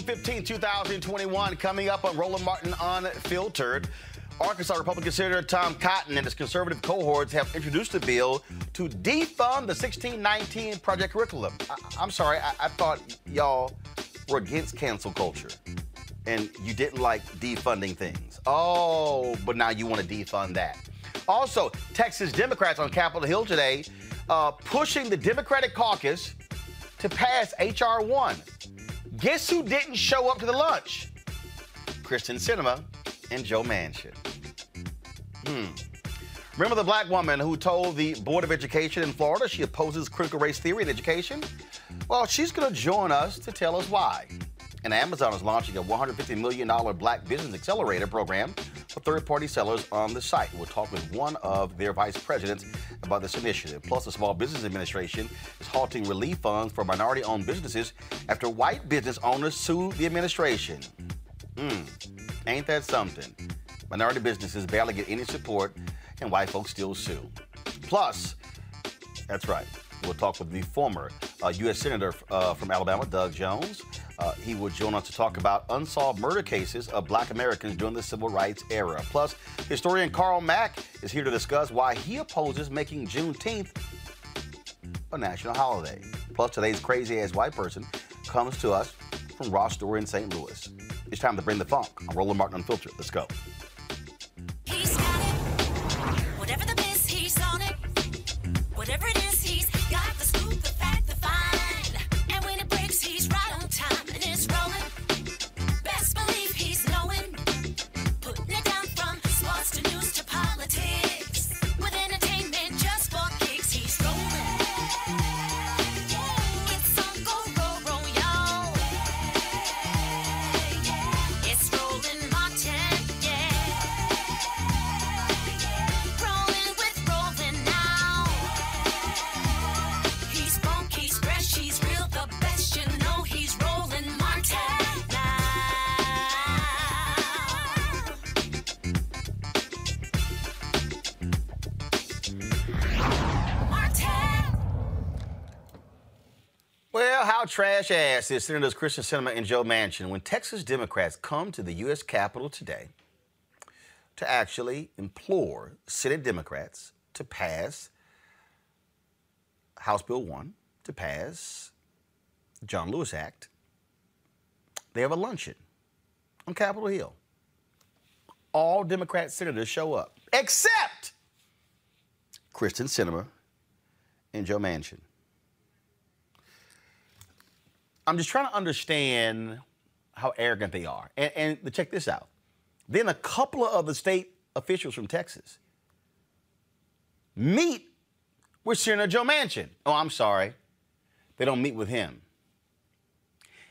June 15, 2021. Coming up on Roland Martin Unfiltered. Arkansas Republican Senator Tom Cotton and his conservative cohorts have introduced a bill to defund the 1619 Project curriculum. I, am sorry, I, I thought y'all were against cancel culture and you didn't like defunding things. Oh, but now you want to defund that. Also, Texas Democrats on Capitol Hill today uh, pushing the Democratic caucus to pass H.R. 1. Guess who didn't show up to the lunch? Kyrsten Sinema and Joe Manchin. Hmm. Remember the black woman who told the Board of Education in Florida she opposes critical race theory in education? Well, she's going to join us to tell us why. And Amazon is launching a $150 million Black Business Accelerator program for third party sellers on the site. We'll talk with one of their vice presidents about this initiative. Plus, the Small Business Administration is halting relief funds for minority owned businesses after white business owners sued the administration. Hmm, ain't that something? Minority businesses barely get any support, and white folks still sue. Plus, that's right. We'll talk with the former uh, U.S. Senator uh, from Alabama, Doug Jones. Uh, he will join us to talk about unsolved murder cases of black Americans during the civil rights era. Plus, historian Carl Mack is here to discuss why he opposes making Juneteenth a national holiday. Plus, today's crazy ass white person comes to us from Ross in St. Louis. It's time to bring the funk on Roland Martin Unfiltered. Let's go. Trash ass is Senators Kyrsten Sinema and Joe Manchin when Texas Democrats come to the U.S. Capitol today to actually implore Senate Democrats to pass House Bill 1, to pass John Lewis Act. They have a luncheon on Capitol Hill. All Democrat senators show up, except Kyrsten Sinema and Joe Manchin. I'm just trying to understand how arrogant they are. And, and check this out. Then a couple of the state officials from Texas meet with Senator Joe Manchin. Oh, I'm sorry. They don't meet with him.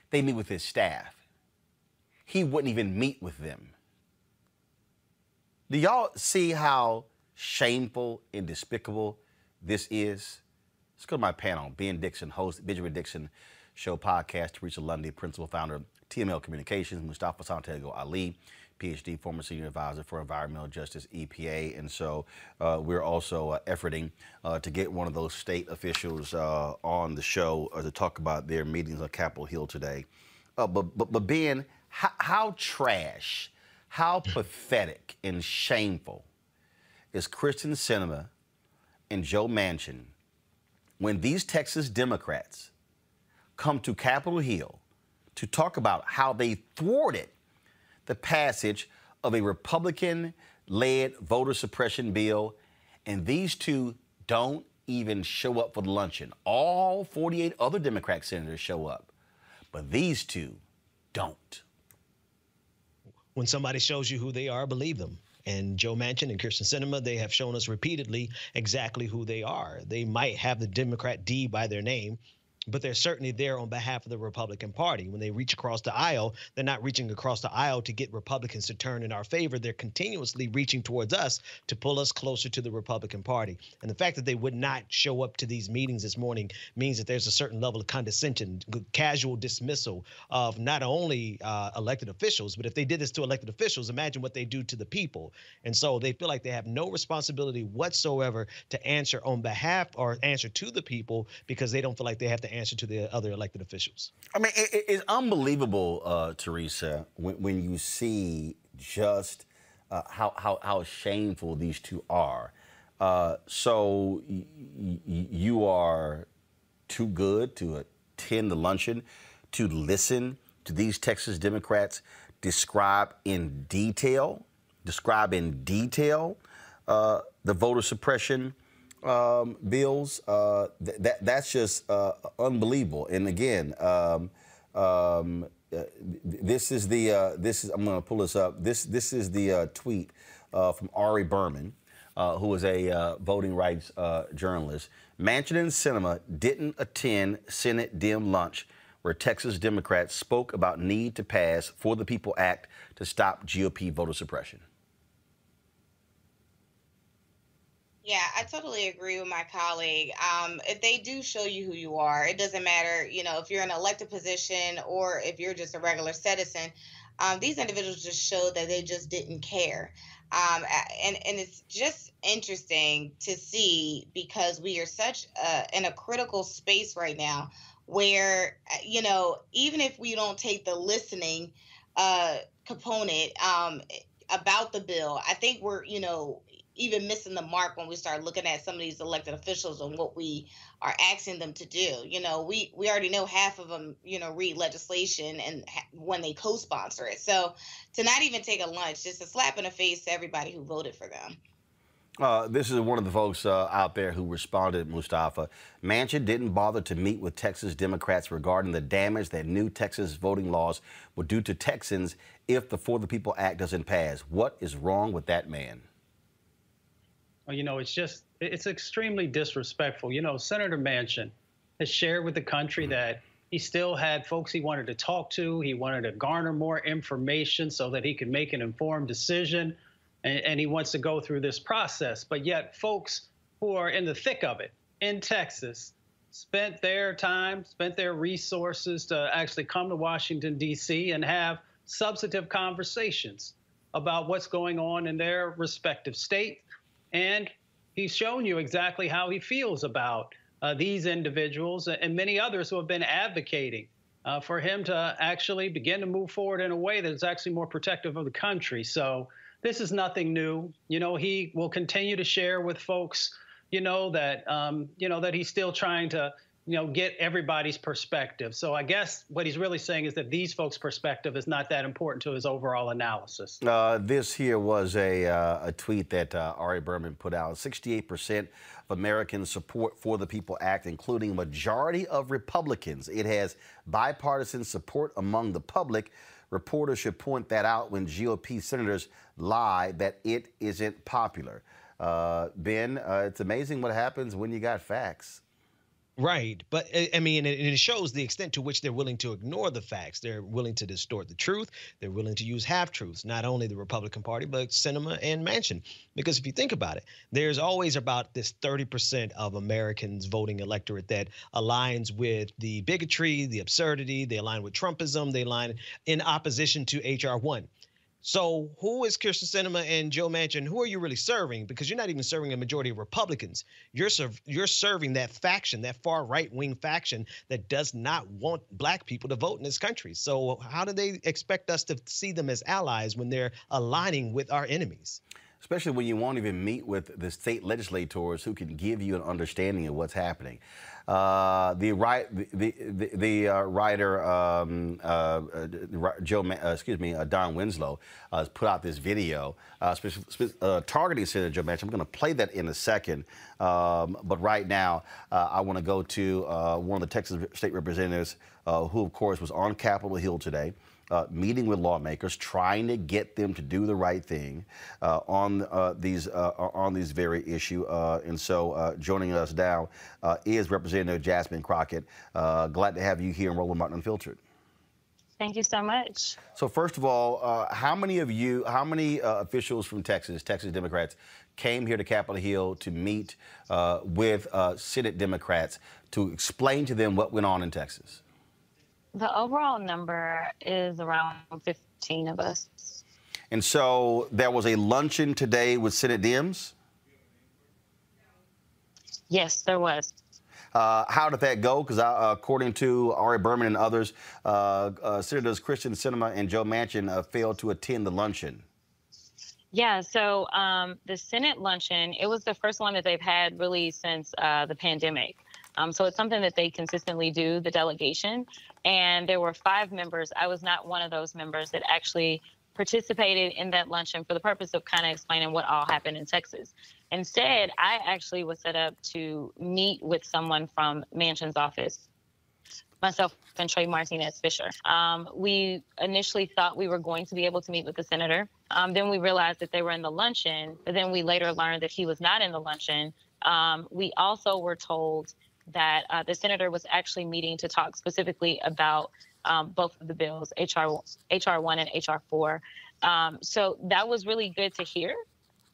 They meet with his staff. He wouldn't even meet with them. Do y'all see how shameful and despicable this is? Let's go to my panel. Ben Dixon, host Benjamin Dixon Show podcast, Teresa Lundy, principal founder of TML Communications, Mustafa Santiago Ali, PhD, former senior advisor for environmental justice, EPA. And so uh, we're also uh, efforting uh, to get one of those state officials uh, on the show uh, to talk about their meetings on Capitol Hill today. Uh, but, but, but Ben, how, how trash, how pathetic and shameful is Kyrsten Sinema and Joe Manchin when these Texas Democrats come to Capitol Hill to talk about how they thwarted the passage of a Republican led voter suppression bill, and these two don't even show up for the luncheon. All 48 other Democrat senators show up, but these two don't. When somebody shows you who they are, believe them. And Joe Manchin and Kyrsten Sinema, they have shown us repeatedly exactly who they are. They might have the Democrat D by their name, but they're certainly there on behalf of the Republican Party. When they reach across the aisle, they're not reaching across the aisle to get Republicans to turn in our favor. They're continuously reaching towards us to pull us closer to the Republican Party. And the fact that they would not show up to these meetings this morning means that there's a certain level of condescension, casual dismissal of not only uh, elected officials, but if they did this to elected officials, imagine what they do to the people. And so they feel like they have no responsibility whatsoever to answer on behalf or answer to the people because they don't feel like they have to answer to the other elected officials. I mean, it, it's unbelievable, uh, Teresa, when, when, you see just uh, how, how, how shameful these two are. Uh, so y- y- you are too good to attend the luncheon, to listen to these Texas Democrats describe in detail, describe in detail uh, the voter suppression um, bills, uh, th- that that's just uh, unbelievable. And again, um, um, uh, this is the uh, this is I'm going to pull this up. This this is the uh, tweet uh, from Ari Berman, who is a voting rights journalist. Manchin and Sinema didn't attend Senate Dem lunch where Texas Democrats spoke about need to pass For the People Act to stop GOP voter suppression. Yeah, I totally agree with my colleague. Um, if they do show you who you are, it doesn't matter, you know, if you're in an elected position or if you're just a regular citizen. Um, these individuals just showed that they just didn't care. Um, and and it's just interesting to see because we are such a, in a critical space right now where uh, you know even if we don't take the listening uh, component um, about the bill, I think we're you know even missing the mark when we start looking at some of these elected officials and what we are asking them to do. You know, we we already know half of them, you know, read legislation and ha- when they co-sponsor it. So to not even take a lunch, just a slap in the face to everybody who voted for them. Uh, this is one of the folks uh, out there who responded, Mustafa. Manchin didn't bother to meet with Texas Democrats regarding the damage that new Texas voting laws would do to Texans if the For the People Act doesn't pass. What is wrong with that man? You know, it's just, it's extremely disrespectful. You know, Senator Manchin has shared with the country mm-hmm. that he still had folks he wanted to talk to. He wanted to garner more information so that he could make an informed decision. And, and, he wants to go through this process. But yet, folks who are in the thick of it in Texas spent their time, spent their resources to actually come to Washington, D.C., and have substantive conversations about what's going on in their respective state and he's shown you exactly how he feels about uh, these individuals and many others who have been advocating uh, for him to actually begin to move forward in a way that's actually more protective of the country. So this is nothing new. You know, he will continue to share with folks, you know, that um, you know that he's still trying to you know get everybody's perspective. So I guess what he's really saying is that these folks' perspective is not that important to his overall analysis. Uh, this here was a, uh, a tweet that uh, Ari Berman put out. 68% of Americans support For the People Act, including majority of Republicans. It has bipartisan support among the public. Reporters should point that out when GOP senators lie that it isn't popular. Uh, ben, uh, it's amazing what happens when you got facts. Right. But eh, I mean, it shows the extent to which they're willing to ignore the facts. They're willing to distort the truth. They're willing to use half truths, not only the Republican Party, but Sinema and Manchin. Because if you think about it, there's always about this 30% of Americans voting electorate that aligns with the bigotry, the absurdity, they align with Trumpism, they align in opposition to H.R. 1. So who is Kyrsten Sinema and Joe Manchin? Who are you really serving? Because you're not even serving a majority of Republicans. You're serv- you're serving that faction, that far right wing faction that does not want black people to vote in this country. So how do they expect us to see them as allies when they're aligning with our enemies? Especially when you won't even meet with the state legislators who can give you an understanding of what's happening. Uh, the, the, the, the uh, writer um, uh, uh Joe, uh, excuse me, uh, Don Winslow has put out this video targeting Senator Joe Manchin. I'm going to play that in a second, um, but right now I want to go to one of the Texas state representatives, who of course was on Capitol Hill today uh, meeting with lawmakers, trying to get them to do the right thing uh, on uh, these uh, on these very issue. Uh, and so, uh, joining us now is Representative Jasmine Crockett. glad to have you here in Roland Martin Unfiltered. Thank you so much. So, first of all, how many of you, how many officials from Texas, Texas Democrats, came here to Capitol Hill to meet with Senate Democrats to explain to them what went on in Texas? The overall number is around 15 of us. And so there was a luncheon today with Senate Dems? Yes, there was. Uh, how did that go? Because uh, according to Ari Berman and others, uh, uh Senators Kyrsten Sinema and Joe Manchin uh, failed to attend the luncheon. Yeah, so um, the Senate luncheon, it was the first one that they've had really since uh, the pandemic. Um, so it's something that they consistently do, the delegation. And there were five members. I was not one of those members that actually participated in that luncheon for the purpose of kind of explaining what all happened in Texas. Instead, I actually was set up to meet with someone from Manchin's office, myself and Trey Martinez Fischer. Um, we initially thought we were going to be able to meet with the senator. Um, then we realized that they were in the luncheon, but then we later learned that he was not in the luncheon. Um, we also were told that uh, the senator was actually meeting to talk specifically about um, both of the bills, HR HR one and HR four. Um, so that was really good to hear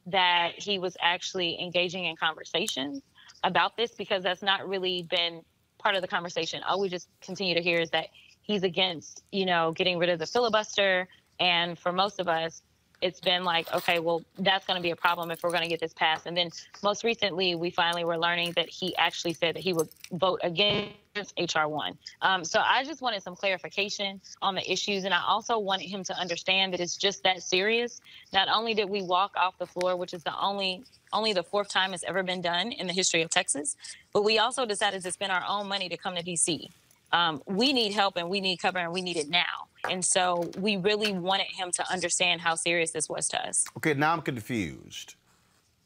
that he was actually engaging in conversations about this because that's not really been part of the conversation. All we just continue to hear is that he's against, you know, getting rid of the filibuster. And for most of us, it's been like, okay, well, that's going to be a problem if we're going to get this passed. And then most recently, we finally were learning that he actually said that he would vote against HR one. Um, so I just wanted some clarification on the issues, and I also wanted him to understand that it's just that serious. Not only did we walk off the floor, which is the only only the fourth time it's ever been done in the history of Texas, but we also decided to spend our own money to come to DC. Um, we need help and we need cover and we need it now. And so we really wanted him to understand how serious this was to us. Okay, now I'm confused.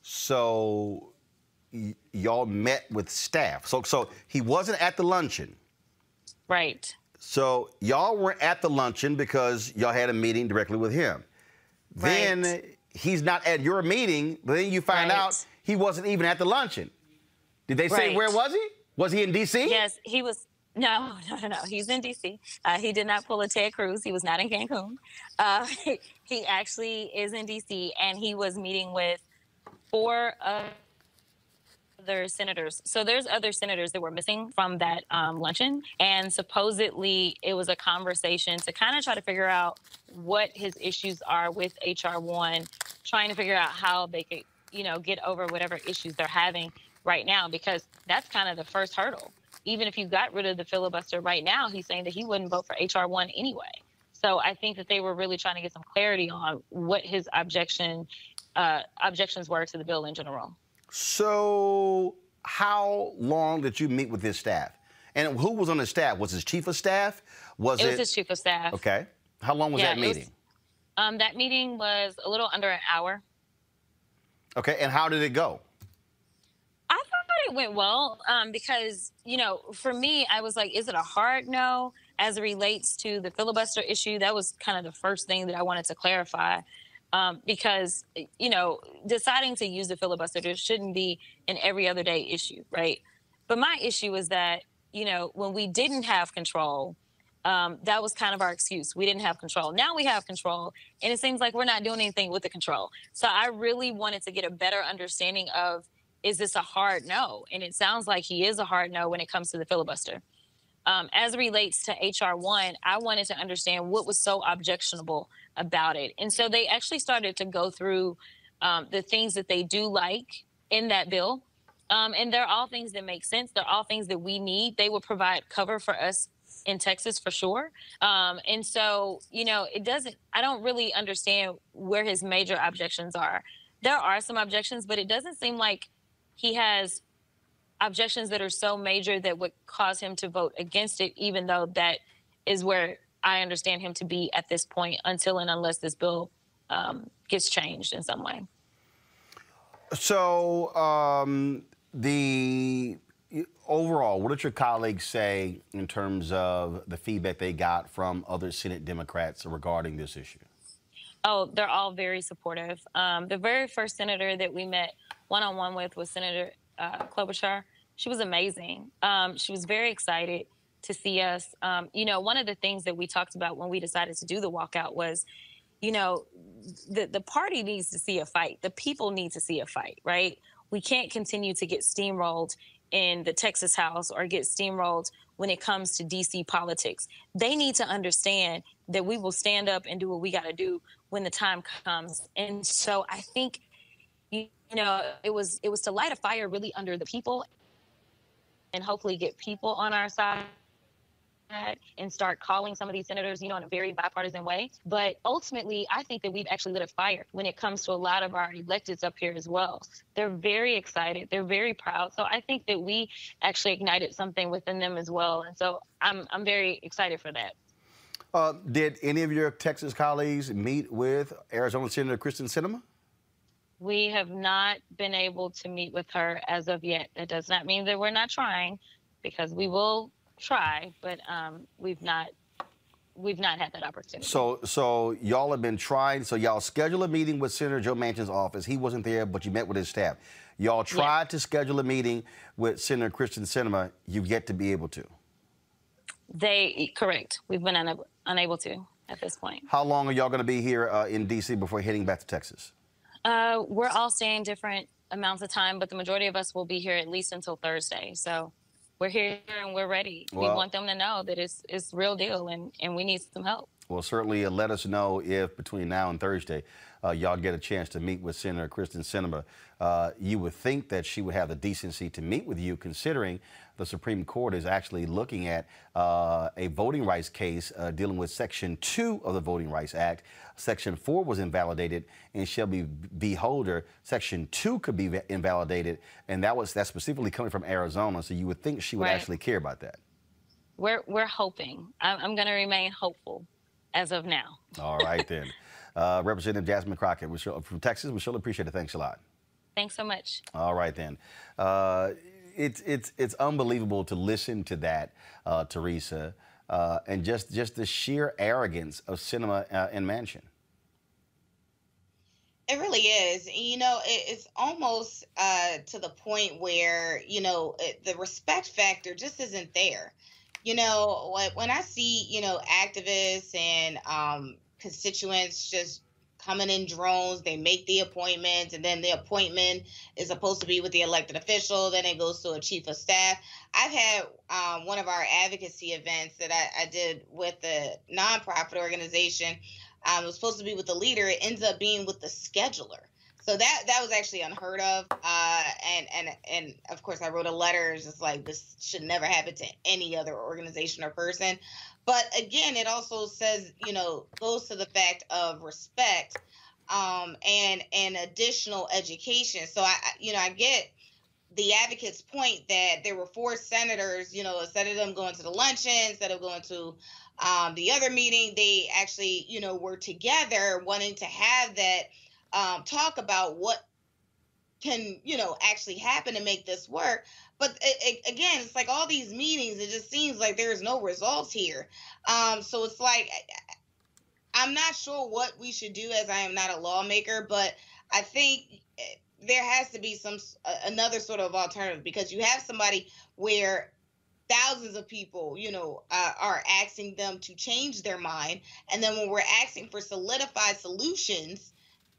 So y- y'all met with staff. So so he wasn't at the luncheon. Right. So y'all were at the luncheon because y'all had a meeting directly with him. Right. Then he's not at your meeting, but then you find right. out he wasn't even at the luncheon. Did they say right. where was he? Was he in D.C.? Yes, he was. No, no, no, no. He's in DC. Uh, he did not pull a Ted Cruz. He was not in Cancun. Uh, he actually is in DC, and he was meeting with four other senators. So there's other senators that were missing from that um, luncheon, and supposedly it was a conversation to kind of try to figure out what his issues are with HR one, trying to figure out how they could, you know, get over whatever issues they're having right now because that's kind of the first hurdle. Even if you got rid of the filibuster right now, he's saying that he wouldn't vote for HR one anyway. So I think that they were really trying to get some clarity on what his objection uh, objections were to the bill in general. So, how long did you meet with his staff? And who was on the staff? Was his chief of staff? Was it it? was his chief of staff. Okay. How long was Yeah, that it was- meeting? Um, that meeting was a little under an hour. Okay. And how did it go? It went well um, because, you know, for me, I was like, is it a hard no as it relates to the filibuster issue? That was kind of the first thing that I wanted to clarify. Um, because, you know, deciding to use the filibuster shouldn't be an every other day issue, right? But my issue is that, you know, when we didn't have control, um, that was kind of our excuse. We didn't have control. Now we have control, and it seems like we're not doing anything with the control. So I really wanted to get a better understanding of is this a hard no? And it sounds like he is a hard no when it comes to the filibuster. Um, as it relates to HR one, I wanted to understand what was so objectionable about it. And so they actually started to go through um, the things that they do like in that bill. Um, and they're all things that make sense. They're all things that we need. They would provide cover for us in Texas for sure. Um, and so, you know, it doesn't, I don't really understand where his major objections are. There are some objections, but it doesn't seem like he has objections that are so major that would cause him to vote against it, even though that is where I understand him to be at this point until and unless this bill um, gets changed in some way. So, um, the overall, what did your colleagues say in terms of the feedback they got from other Senate Democrats regarding this issue? Oh, they're all very supportive. Um, the very first senator that we met one on one with was Senator uh, Klobuchar. She was amazing. Um, she was very excited to see us. Um, you know, one of the things that we talked about when we decided to do the walkout was, you know, the the party needs to see a fight. The people need to see a fight, right? We can't continue to get steamrolled in the Texas House or get steamrolled when it comes to DC politics. They need to understand that we will stand up and do what we got to do when the time comes. And so I think you, know it was it was to light a fire really under the people and hopefully get people on our side and start calling some of these senators, you know, in a very bipartisan way. But ultimately, I think that we've actually lit a fire when it comes to a lot of our electeds up here as well. They're very excited. They're very proud. So I think that we actually ignited something within them as well. And so I'm I'm very excited for that. Uh, did any of your Texas colleagues meet with Arizona Senator Kyrsten Sinema? We have not been able to meet with her as of yet. That does not mean that we're not trying, because we will try, but um, we've not we've not had that opportunity. So, so y'all have been trying. So y'all schedule a meeting with Senator Joe Manchin's office. He wasn't there, but you met with his staff. Y'all tried to schedule a meeting with Senator Kyrsten Sinema. You've yet to be able to. They correct. We've been unable, unable to at this point. How long are y'all going to be here uh, in D.C. before heading back to Texas? Uh, we're all staying different amounts of time, but the majority of us will be here at least until Thursday. So we're here and we're ready. we want them to know that it's it's real deal and and we need some help. Well, certainly uh, let us know if between now and Thursday uh, y'all get a chance to meet with Senator Kyrsten Sinema. Uh, you would think that she would have the decency to meet with you, considering the Supreme Court is actually looking at uh, a voting rights case uh, dealing with Section 2 of the Voting Rights Act. Section 4 was invalidated in Shelby v. Holder. Section 2 could be invalidated, and that was that's specifically coming from Arizona. So you would think she would Right. actually care about that. We're we're hoping. I'm, I'm going to remain hopeful as of now. All right then. Uh, Representative Jasmine Crockett we sure- from Texas. We surely appreciate it. Thanks a lot. Thanks so much. All right then. Uh, it's it's it's unbelievable to listen to that, uh, Teresa, uh, and just just the sheer arrogance of Sinema uh, and Manchin. It really is. And, You know, it, it's almost uh, to the point where, you know, it, the respect factor just isn't there. You know, when, I see, you know, activists and um, constituents just coming in drones, they make the appointment, and then the appointment is supposed to be with the elected official, then it goes to a chief of staff. I've had um, one of our advocacy events that I, I did with the nonprofit organization um, it was supposed to be with the leader. It ends up being with the scheduler. So that that was actually unheard of. Uh, and and and of course, I wrote a letter just like this should never happen to any other organization or person. But again, it also says you know goes to the fact of respect um, and and additional education. So I you know I get the advocate's point that there were four senators, you know, instead of them going to the luncheon, instead of going to um, the other meeting, they actually, you know, were together wanting to have that um, talk about what can, you know, actually happen to make this work. But it, it, again, it's like all these meetings, it just seems like there's no results here. Um, so it's like, I'm not sure what we should do as I am not a lawmaker, but I think eh, there has to be some another sort of alternative because you have somebody where thousands of people, you know, uh, are asking them to change their mind, and then when we're asking for solidified solutions,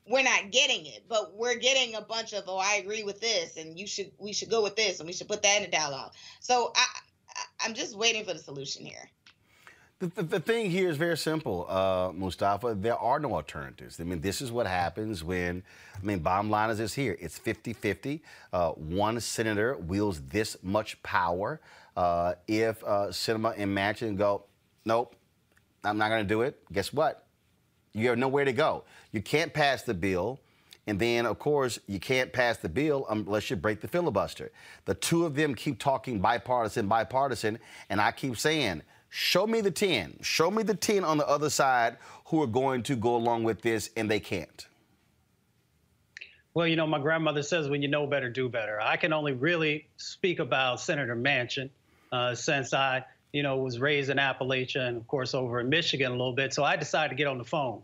we're not getting it. But we're getting a bunch of, oh, I agree with this, and you should, we should go with this, and we should put that in the dialogue. So I, I I'm just waiting for the solution here. The, the, the, thing here is very simple, uh, Mustafa. There are no alternatives. I mean, this is what happens when, I mean, bottom line is this here it's 50 50. Uh, one senator wields this much power. Uh, if uh, Sinema and Manchin go, nope, I'm not going to do it, guess what? You have nowhere to go. You can't pass the bill. And then, of course, you can't pass the bill unless you break the filibuster. The two of them keep talking bipartisan, bipartisan, and I keep saying, Show me the 10. Show me the 10 on the other side who are going to go along with this, and they can't. Well, you know, my grandmother says when you know better, do better. I can only really speak about Senator Manchin uh, since I, you know, was raised in Appalachia and, of course, over in Michigan a little bit. So I decided to get on the phone.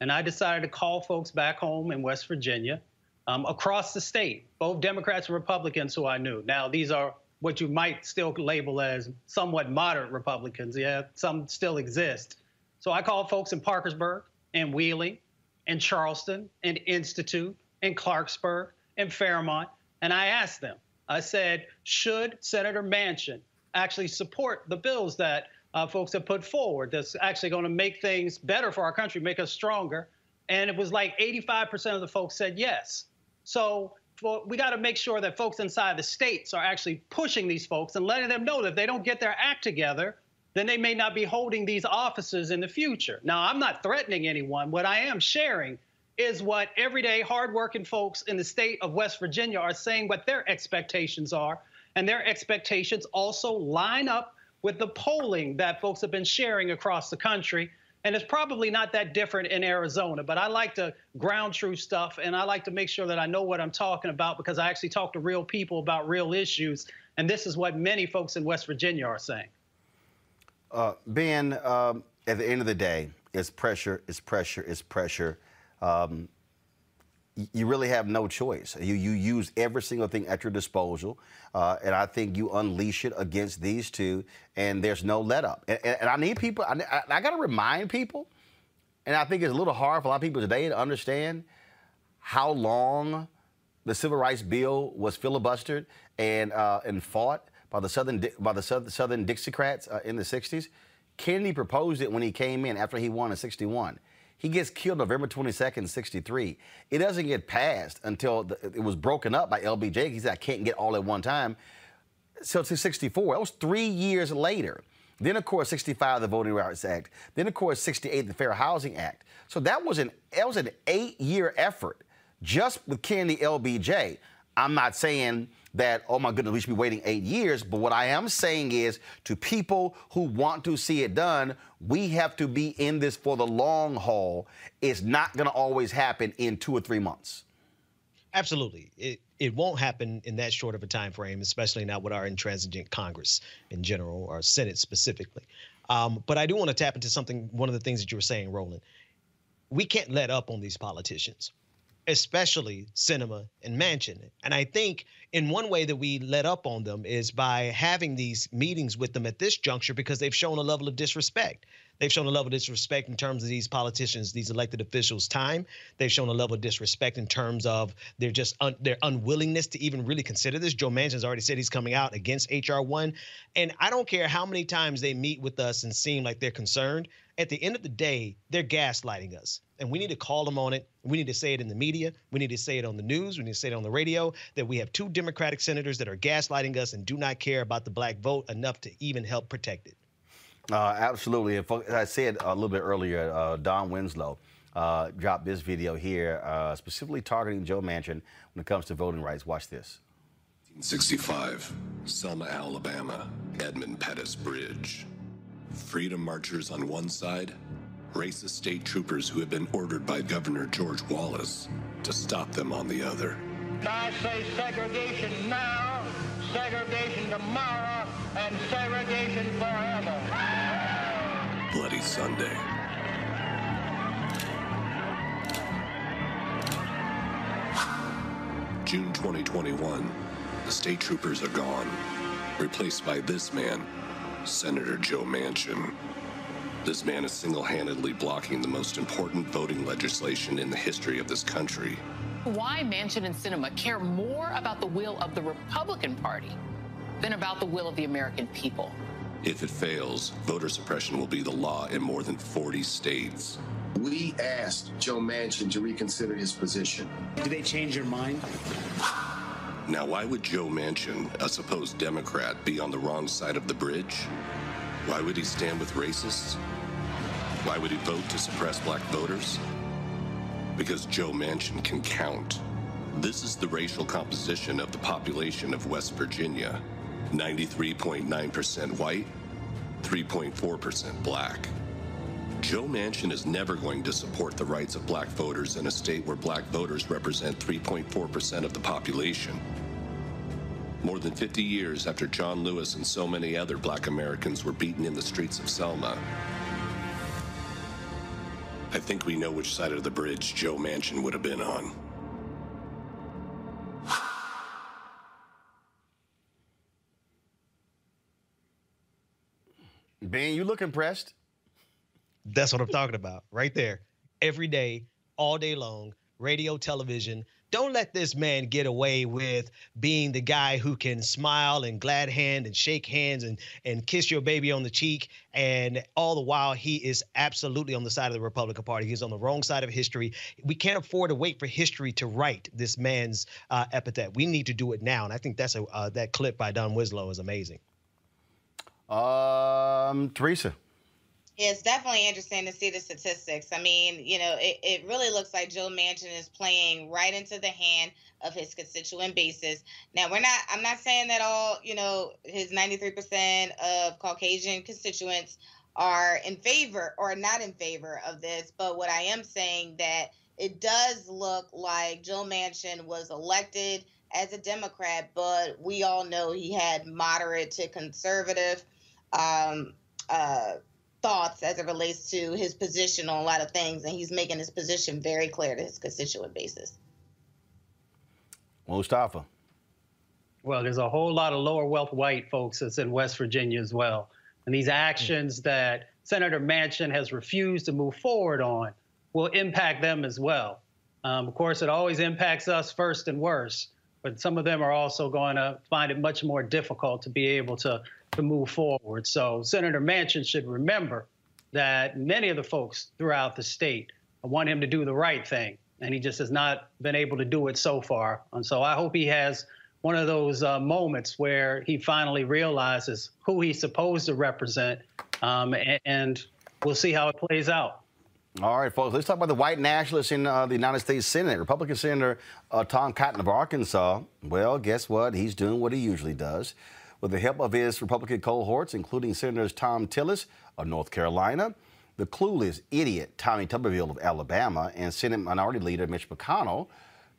And I decided to call folks back home in West Virginia, um, across the state, both Democrats and Republicans who I knew. Now, these are what you might still label as somewhat moderate Republicans. Yeah, some still exist. So I called folks in Parkersburg and Wheeling and Charleston and Institute and Clarksburg and Fairmont, and I asked them, I said, should Senator Manchin actually support the bills that uh, folks have put forward that's actually going to make things better for our country, make us stronger? And it was like 85% of the folks said yes. So for, we got to make sure that folks inside the states are actually pushing these folks and letting them know that if they don't get their act together, then they may not be holding these offices in the future. Now, I'm not threatening anyone. What I am sharing is what everyday hardworking folks in the state of West Virginia are saying what their expectations are. And their expectations also line up with the polling that folks have been sharing across the country. And it's probably not that different in Arizona, but I like to ground truth stuff and I like to make sure that I know what I'm talking about because I actually talk to real people about real issues. And this is what many folks in West Virginia are saying. Uh, ben, um, at the end of the day, it's pressure, it's pressure, it's pressure. Um, you really have no choice. You you use every single thing at your disposal, uh, and I think you unleash it against these two, and there's no let up. And, and I need people. I, I, got to remind people, and I think it's a little hard for a lot of people today to understand how long the civil rights bill was filibustered and uh, and fought by the southern by the southern Dixiecrats uh, in the '60s. Kennedy proposed it when he came in after he won in '61. He gets killed November 22nd, 63. It doesn't get passed until the, it was broken up by LBJ. He said, I can't get all at one time. So to 64. That was three years later. Then, of course, 65, the Voting Rights Act. Then, of course, 68, the Fair Housing Act. So that was an that was an eight-year effort just with Kennedy LBJ. I'm not saying that, oh my goodness, we should be waiting eight years. But what I am saying is to people who want to see it done, we have to be in this for the long haul. It's not going to always happen in two or three months. Absolutely. It, it won't happen in that short of a time frame, especially not with our intransigent Congress in general or Senate specifically. Um, but I do want to tap into something, one of the things that you were saying, Roland. We can't let up on these politicians especially Sinema and Manchin. And I think in one way that we let up on them is by having these meetings with them at this juncture because they've shown a level of disrespect. They've shown a level of disrespect in terms of these politicians, these elected officials' time. They've shown a level of disrespect in terms of their just un- their unwillingness to even really consider this. Joe Manchin's already said he's coming out against HR one, and I don't care how many times they meet with us and seem like they're concerned. At the end of the day, they're gaslighting us, and we need to call them on it. We need to say it in the media. We need to say it on the news. We need to say it on the radio that we have two Democratic senators that are gaslighting us and do not care about the black vote enough to even help protect it. Uh, absolutely. And as I said a little bit earlier, uh, Don Winslow uh, dropped this video here, uh, specifically targeting Joe Manchin when it comes to voting rights. Watch this. 1965, Selma, Alabama, Edmund Pettus Bridge. Freedom marchers on one side, racist state troopers who had been ordered by Governor George Wallace to stop them on the other. I say segregation now, segregation tomorrow, and segregation forever. Bloody Sunday. June 2021, the state troopers are gone, replaced by this man, Senator Joe Manchin. This man is single handedly blocking the most important voting legislation in the history of this country. Why Manchin and Sinema care more about the will of the Republican Party than about the will of the American people. If it fails, voter suppression will be the law in more than 40 states. We asked Joe Manchin to reconsider his position. Did they change your mind? Now, why would Joe Manchin, a supposed Democrat, be on the wrong side of the bridge? Why would he stand with racists? Why would he vote to suppress black voters? Because Joe Manchin can count. This is the racial composition of the population of West Virginia 93.9% white, 3.4% black. Joe Manchin is never going to support the rights of black voters in a state where black voters represent 3.4% of the population. More than 50 years after John Lewis and so many other black Americans were beaten in the streets of Selma, I think we know which side of the bridge Joe Manchin would have been on. Ben, you look impressed. That's what I'm talking about right there. Every day, all day long, radio, television. Don't let this man get away with being the guy who can smile and glad hand and shake hands and and kiss your baby on the cheek and all the while he is absolutely on the side of the Republican Party. He's on the wrong side of history. We can't afford to wait for history to write this man's uh, epithet. We need to do it now, and I think that's a uh, that clip by Don Winslow is amazing. Um, Teresa. It's definitely interesting to see the statistics. I mean, you know, it, it really looks like Joe Manchin is playing right into the hand of his constituent bases. Now, we're not, I'm not saying that all, you know, his 93% of Caucasian constituents are in favor or not in favor of this, but what I am saying that it does look like Joe Manchin was elected as a Democrat, but we all know he had moderate to conservative um, uh, thoughts as it relates to his position on a lot of things, and he's making his position very clear to his constituent basis. Mustafa. Well, there's a whole lot of lower wealth white folks that's in West Virginia as well. And these actions that Senator Manchin has refused to move forward on will impact them as well. Um, of course, it always impacts us first and worst, but some of them are also going to find it much more difficult to be able to, to move forward. So Senator Manchin should remember that many of the folks throughout the state want him to do the right thing, and he just has not been able to do it so far. And so I hope he has one of those uh, moments where he finally realizes who he's supposed to represent, um, and, and we'll see how it plays out. All right, folks, let's talk about the white nationalists in uh, the United States Senate. Republican Senator uh, Tom Cotton of Arkansas, well, guess what? He's doing what he usually does. With the help of his Republican cohorts, including Senators Thom Tillis of North Carolina, the clueless idiot Tommy Tuberville of Alabama, and Senate Minority Leader Mitch McConnell,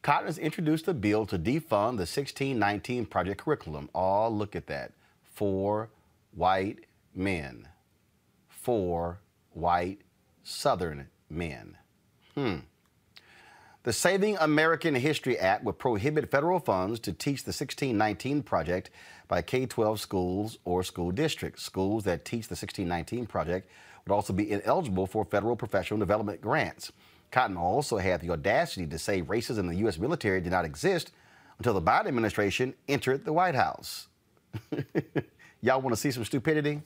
Cotton has introduced a bill to defund the 1619 Project curriculum. Oh, look at that. For white men. For white Southern men. Hmm. The Saving American History Act would prohibit federal funds to teach the 1619 Project by K 12 schools or school districts. Schools that teach the 1619 Project would also be ineligible for federal professional development grants. Cotton also had the audacity to say racism in the U.S. military did not exist until the Biden administration entered the White House. Y'all want to see some stupidity?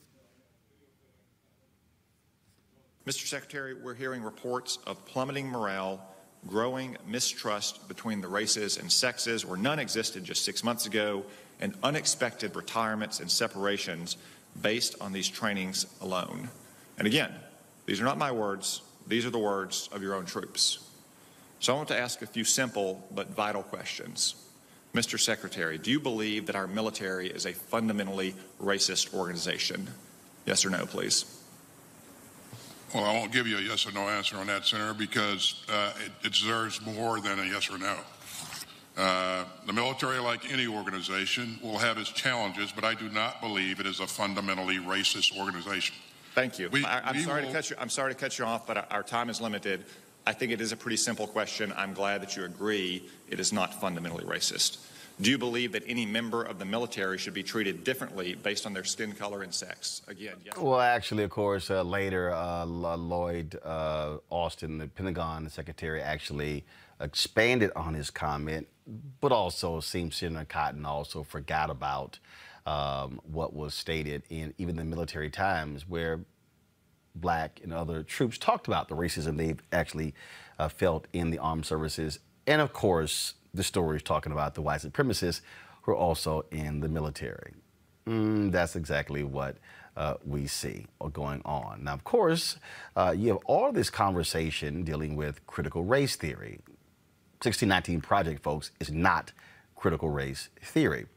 Mr. Secretary, we're hearing reports of plummeting morale, growing mistrust between the races and sexes where none existed just six months ago, and unexpected retirements and separations based on these trainings alone. And again, these are not my words, these are the words of your own troops. So I want to ask a few simple but vital questions. Mr. Secretary, do you believe that our military is a fundamentally racist organization? Yes or no, please. Well, I won't give you a yes or no answer on that, Senator, because uh, it, it deserves more than a yes or no. Uh, the military, like any organization, will have its challenges, but I do not believe it is a fundamentally racist organization. Thank you. We- I, am we sorry to will- cut you. I'm sorry to cut you off, but our- our time is limited. I think it is a pretty simple question. I'm glad that you agree it is not fundamentally racist. Do you believe that any member of the military should be treated differently based on their skin color and sex? Again, yes. Well, actually, of course, uh, later, uh, Lloyd uh, Austin, the Pentagon secretary, actually expanded on his comment, but also seems Senator Cotton also forgot about um, what was stated in even the military times, where black and other troops talked about the racism they've actually uh, felt in the armed services. And of course, the story is talking about the white supremacists who are also in the military. Mm, that's exactly what uh, we see going on. Now, of course, uh, you have all this conversation dealing with critical race theory. 1619 Project, folks, is not critical race theory.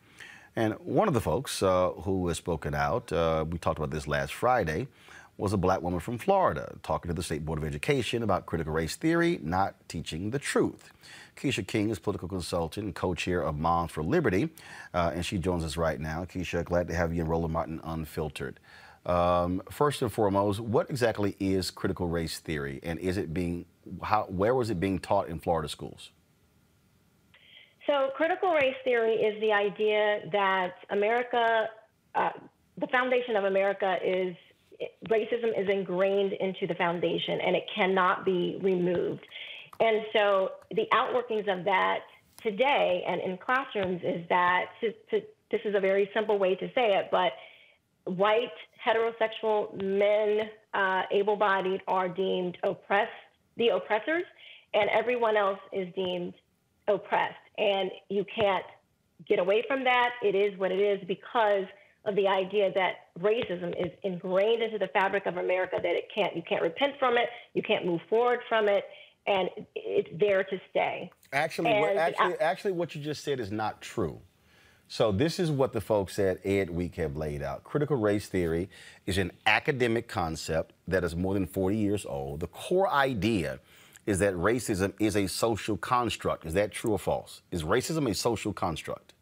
And one of the folks uh, who has spoken out, uh, we talked about this last Friday, was a black woman from Florida talking to the State Board of Education about critical race theory not teaching the truth. Keisha King is political consultant and co-chair of Moms for Liberty, uh, and she joins us right now. Keisha, glad to have you in Roland Martin Unfiltered. Um, first and foremost, what exactly is critical race theory, and is it being how where was it being taught in Florida schools? So, critical race theory is the idea that America, uh, the foundation of America is racism is ingrained into the foundation and it cannot be removed. And so, the outworkings of that today and in classrooms is that to, to, this is a very simple way to say it, but white heterosexual men, uh, able bodied, are deemed oppressed, the oppressors, and everyone else is deemed oppressed. And you can't get away from that. It is what it is because of the idea that racism is ingrained into the fabric of America that it can't you can't repent from it, you can't move forward from it, and it's there to stay. Actually, what, And actually, actually, what you just said is not true. So this is what the folks at Ed Week have laid out. Critical race theory is an academic concept that is more than 40 years old. The core idea is that racism is a social construct. Is that true or false? Is racism a social construct?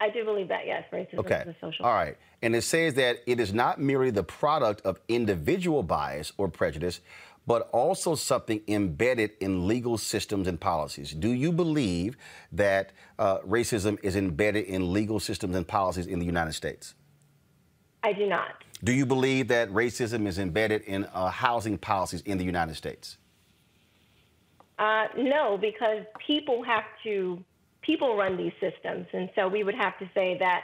I do believe that, yes, racism Okay. is a social. Okay all right. And it says that it is not merely the product of individual bias or prejudice, but also something embedded in legal systems and policies. Do you believe that uh, racism is embedded in legal systems and policies in the United States? I do not. Do you believe that racism is embedded in uh, housing policies in the United States? Uh, no, because people have to, people run these systems. And so we would have to say that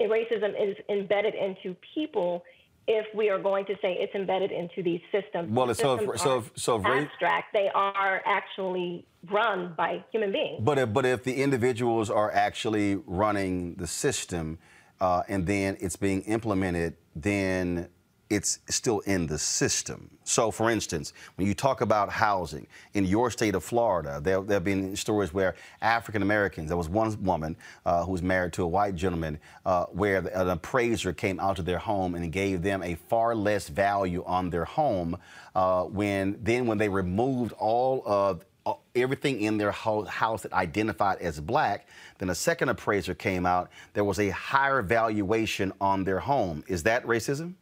racism is embedded into people if we are going to say it's embedded into these systems. Well, The so if- so if- so if ra- abstract, they are actually run by human beings. But if, but if the individuals are actually running the system uh, and then it's being implemented, then it's still in the system. So, for instance, when you talk about housing in your state of Florida, there, there have been stories where African Americans, there was one woman uh, who was married to a white gentleman, uh, where an appraiser came out to their home and gave them a far less value on their home. Uh, when then, when they removed all of uh, everything in their house that identified as black. Then a second appraiser came out. There was a higher valuation on their home. Is that racism?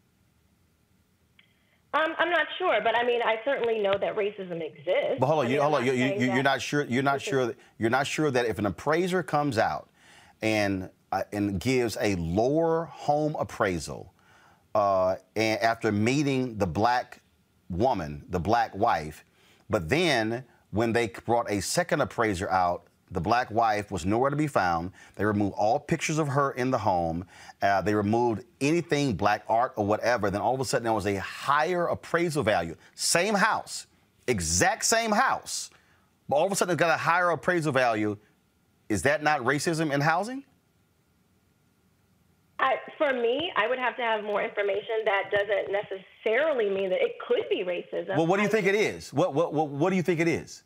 Um, I'm not sure, but I mean, I certainly know that racism exists. But hold I on, mean, you, hold on. You, you, you're not sure. You're not sure. That, you're not sure that if an appraiser comes out and uh, and gives a lower home appraisal uh, and after meeting the black woman, the black wife. But then when they brought a second appraiser out, the black wife was nowhere to be found. They removed all pictures of her in the home. Uh, they removed anything black art or whatever. Then all of a sudden there was a higher appraisal value. Same house, exact same house, but all of a sudden it's got a higher appraisal value. Is that not racism in housing? I, for me, I would have to have more information. That doesn't necessarily mean that it could be racism. Well, what do you think it is? What, what, what, what do you think it is?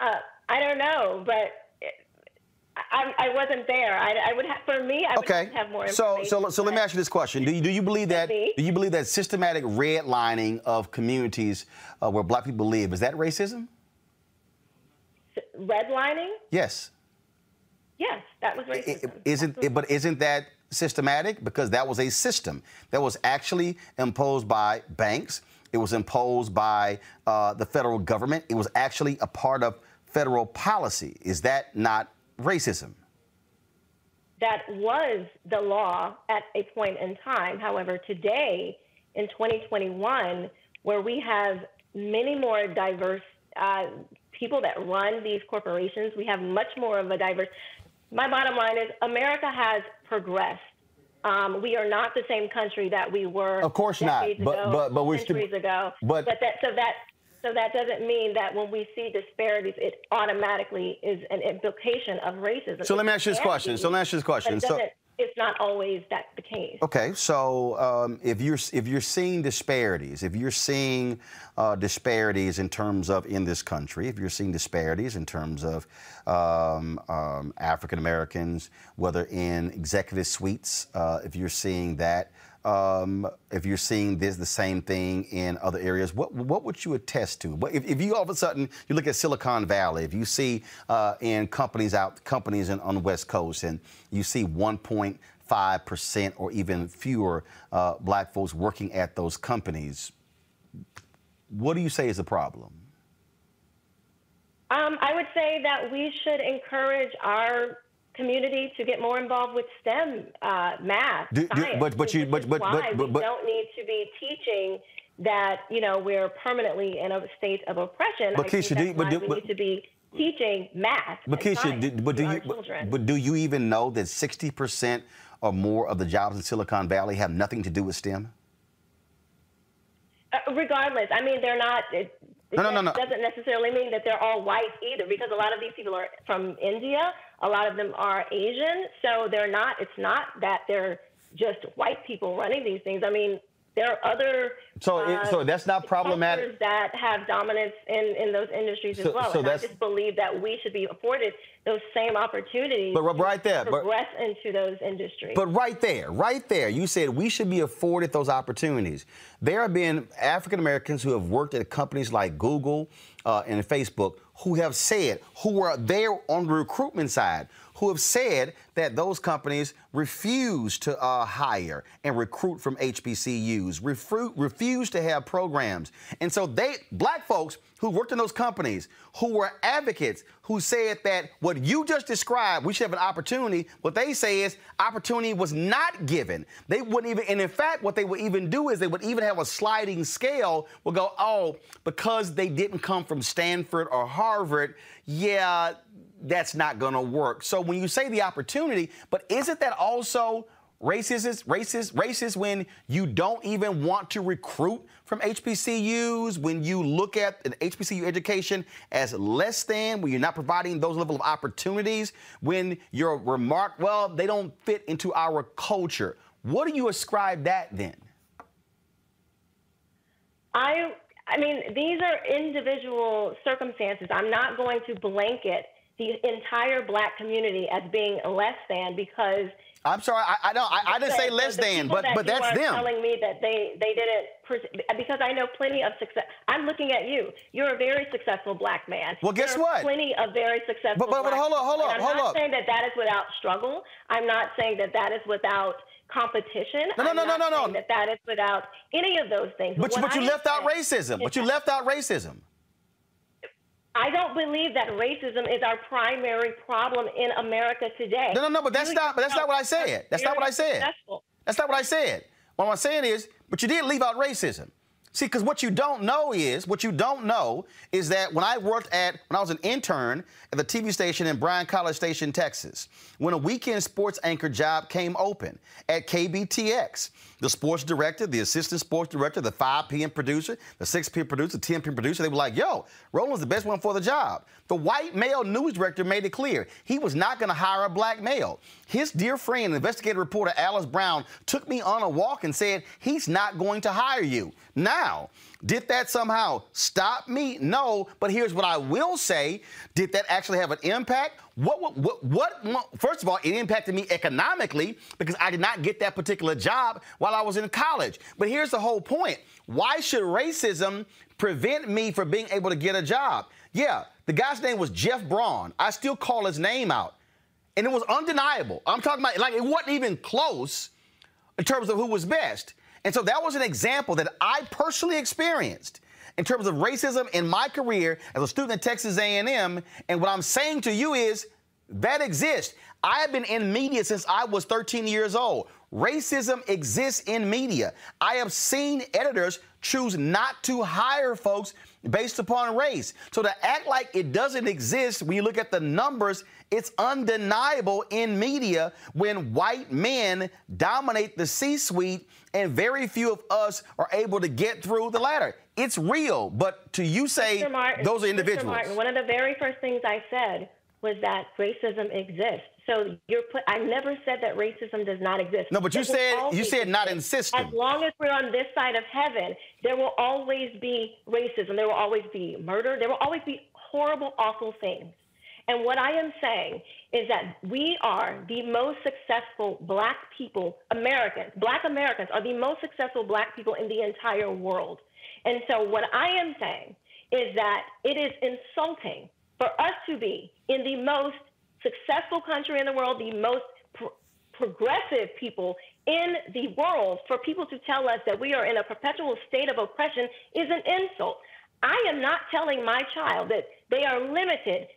Uh, I don't know, but I, I wasn't there. I, I would have, for me, I would Okay. have to have more So, information. so, so let me ask you this question: Do you, do you believe that Me? do you believe that systematic redlining of communities uh, where Black people live is that racism? Redlining? Yes. Yes, that was racism. Isn't it, but isn't that systematic? Because that was a system that was actually imposed by banks. It was imposed by uh, the federal government. It was actually a part of federal policy. Is that not racism? that was the law at a point in time. However, today, in 2021, where we have many more diverse uh, people that run these corporations, we have much more of a diverse. My bottom line is America has progressed. Um, we are not the same country that we were. Of course not, decades but- ago, but- but we're still- ago. but- that so that so that doesn't mean that when we see disparities, it automatically is an implication of racism. So let me ask you this question. So let me ask you this question. it So- it's not always that the case. Okay, so um, if you're if you're seeing disparities, if you're seeing uh, disparities in terms of in this country, if you're seeing disparities in terms of um, um, African Americans, whether in executive suites, uh, if you're seeing that, um, if you're seeing this the same thing in other areas, what what would you attest to? If, if you all of a sudden you look at Silicon Valley, if you see uh, in companies out companies in, on the West Coast, and you see 1.5 percent or even fewer uh, black folks working at those companies, what do you say is the problem? Um, I would say that we should encourage our community to get more involved with STEM, uh, math, Do- do- science. but- but you- but- but- but- we but- don't need to be teaching that you know we're permanently in a state of oppression. But I Keisha, do you- but do- we need to be teaching math. But Keisha, do, but do you but, but do you even know that 60 percent or more of the jobs in Silicon Valley have nothing to do with STEM? Uh, regardless, I mean, they're not. It, it No, no, no, no. doesn't necessarily mean that they're all white either, because a lot of these people are from India. A lot of them are Asian, so they're not. It's not that they're just white people running these things. I mean, there are other. So uh, so that's not problematic? That have dominance in, in those industries So- as well. so and I just believe that we should be afforded those same opportunities. But right there, to but- into those industries. But right there, right there, you said we should be afforded those opportunities. There have been African Americans who have worked at companies like Google uh, and Facebook who have said, who were there on the recruitment side, who have said that those companies refuse to uh, hire and recruit from HBCUs, refu- refuse to have programs. And so they, black folks who worked in those companies, who were advocates, who said that what you just described, we should have an opportunity. What they say is opportunity was not given. They wouldn't even, and in fact, what they would even do is they would even have a sliding scale, would go, oh, because they didn't come from Stanford or Harvard, yeah, that's not gonna work. So when you say the opportunity, but isn't that also racist, racist, racist when you don't even want to recruit from HBCUs, when you look at an HBCU education as less than, when you're not providing those level of opportunities, when your remark, well, they don't fit into our culture. What do you ascribe that then? I I mean, these are individual circumstances. I'm not going to blanket the entire black community as being less than because I'm sorry, I, I know I, I didn't say less than, but that but that's them. telling me that they they didn't because I know plenty of success. I'm looking at you. You're a very successful black man. Well, guess what? Plenty of very successful. But- but- but hold up, hold up, hold I'm not up. saying that that is without struggle. I'm not saying that that is without competition. No, no, I'm no, no, no, no. That that is without any of those things. But, what but you I left out racism. But you left out racism. I don't believe that racism is our primary problem in America today. No, no, no, but that's not. But that's not what I said. That's not what I said. Successful. That's not what I said. What I'm saying is, but you did leave out racism. See, because what you don't know is, what you don't know is that when I worked at, when I was an intern at the TV station in Bryan College Station, Texas, when a weekend sports anchor job came open at KBTX, the sports director, the assistant sports director, the 5 p.m. producer, the 6 p.m. producer, the 10 p.m. producer, they were like, yo, Roland's the best one for the job. The white male news director made it clear he was not going to hire a black male. His dear friend, investigative reporter Alice Brown, took me on a walk and said he's not going to hire you. Now, did that somehow stop me? No, but here's what I will say. Did that actually have an impact? What, what, what, what, first of all, it impacted me economically because I did not get that particular job while I was in college. But here's the whole point. Why should racism prevent me from being able to get a job? Yeah, the guy's name was Jeff Braun. I still call his name out. And it was undeniable. I'm talking about, like, it wasn't even close in terms of who was best. And so that was an example that I personally experienced in terms of racism in my career as a student at Texas A&M. And what I'm saying to you is that exists. I have been in media since I was 13 years old. Racism exists in media. I have seen editors choose not to hire folks based upon race. So to act like it doesn't exist when you look at the numbers, it's undeniable in media when white men dominate the C suite and very few of us are able to get through the ladder. It's real, but to you say Martin, those are Mr. individuals. Martin, one of the very first things I said was that racism exists. So you're put. I never said that racism does not exist. No, but you will said you said not in system. As long as we're on this side of heaven, there will always be racism. There will always be murder. There will always be horrible, awful things. And what I am saying is that we are the most successful black people, Americans, black Americans are the most successful black people in the entire world. And so what I am saying is that it is insulting for us to be in the most successful country in the world, the most pro- progressive people in the world, for people to tell us that we are in a perpetual state of oppression is an insult. I am not telling my child that they are limited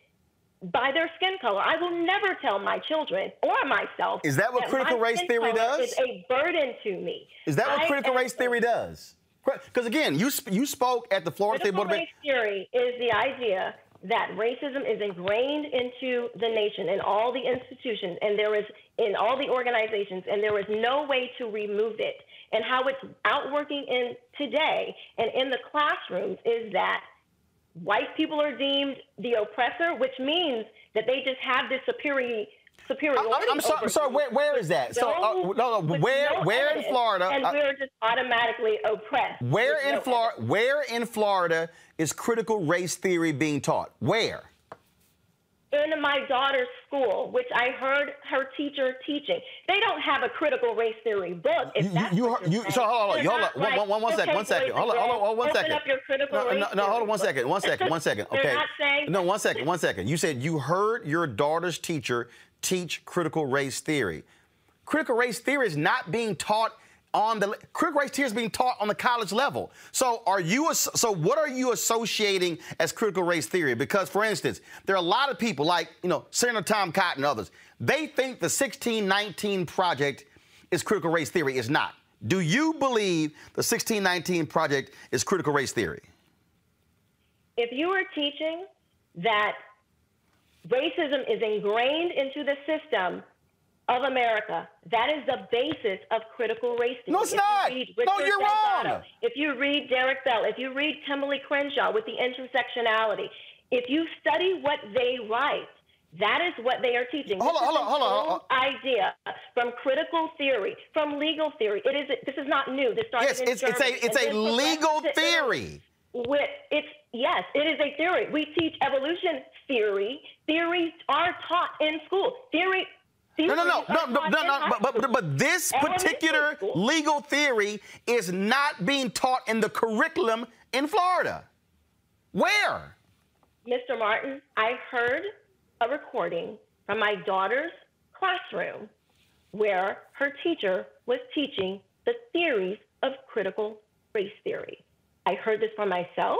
by their skin color. I will never tell my children or myself. Is that what critical my race theory does? Is a burden to me. Is that what I critical race theory does? Because again, you sp- you spoke at the Florida State Board of race theory is the idea that racism is ingrained into the nation in all the institutions and there is in all the organizations and there is no way to remove it. And how it's outworking in today and in the classrooms is that white people are deemed the oppressor, which means that they just have this superiority. Superiority I'm, I'm sorry. I'm sorry. Where, where is that? So uh, no- no, no. Where no where in Florida? And uh, we're just automatically oppressed. where in no Florida? Where in Florida is critical race theory being taught? Where? In my daughter's school, which I heard her teacher teaching. They don't have a critical race theory book. If You, that's you, what you, you so hold on, hold on, not hold on. like, One, one, one second, one second. Hold on, hold on, one second. Open up your critical No, race no, no, hold on one second, one second, one second. They're Okay. not saying- No, one second, one second. You said you heard your daughter's teacher teach critical race theory. Critical race theory is not being taught on the critical race theory is being taught on the college level. So are you so what are you associating as critical race theory? Because for instance, there are a lot of people like, you know, Senator Tom Cotton and others. They think the 1619 project is critical race theory. It's not. Do you believe the 1619 project is critical race theory? If you are teaching that racism is ingrained into the system of America, that is the basis of critical race theory. No, it's If you not. read No, you're Delgado, wrong. If you read Derek Bell, if you read Kimberlé Crenshaw with the intersectionality, if you study what they write, that is what they are teaching. Hold This on, hold on, hold on, old Idea from critical theory, from legal theory. It is. This is not new. This started Yes, in it's, it's a it's a legal progressed to Italy theory. with it's yes, it is a theory. We teach evolution theory. Theories are taught in school. Theory. No, no, no, no, no, no, no. But, but, but this particular legal theory is not being taught in the curriculum in Florida. Where? Mr. Martin, I heard a recording from my daughter's classroom where her teacher was teaching the theories of critical race theory. I heard this for myself.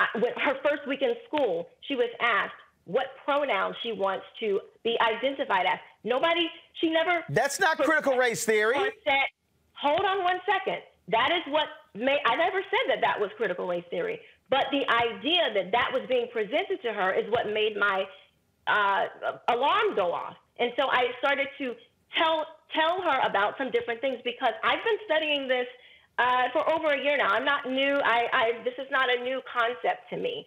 I, when her first week in school, she was asked what pronoun she wants to be identified as. Nobody, she never. That's not critical race theory. said, hold on one second. That is what may, I never said that that was critical race theory, but the idea that that was being presented to her is what made my uh, alarm go off. And so I started to tell tell her about some different things because I've been studying this uh, for over a year now. I'm not new. I, I this is not a new concept to me,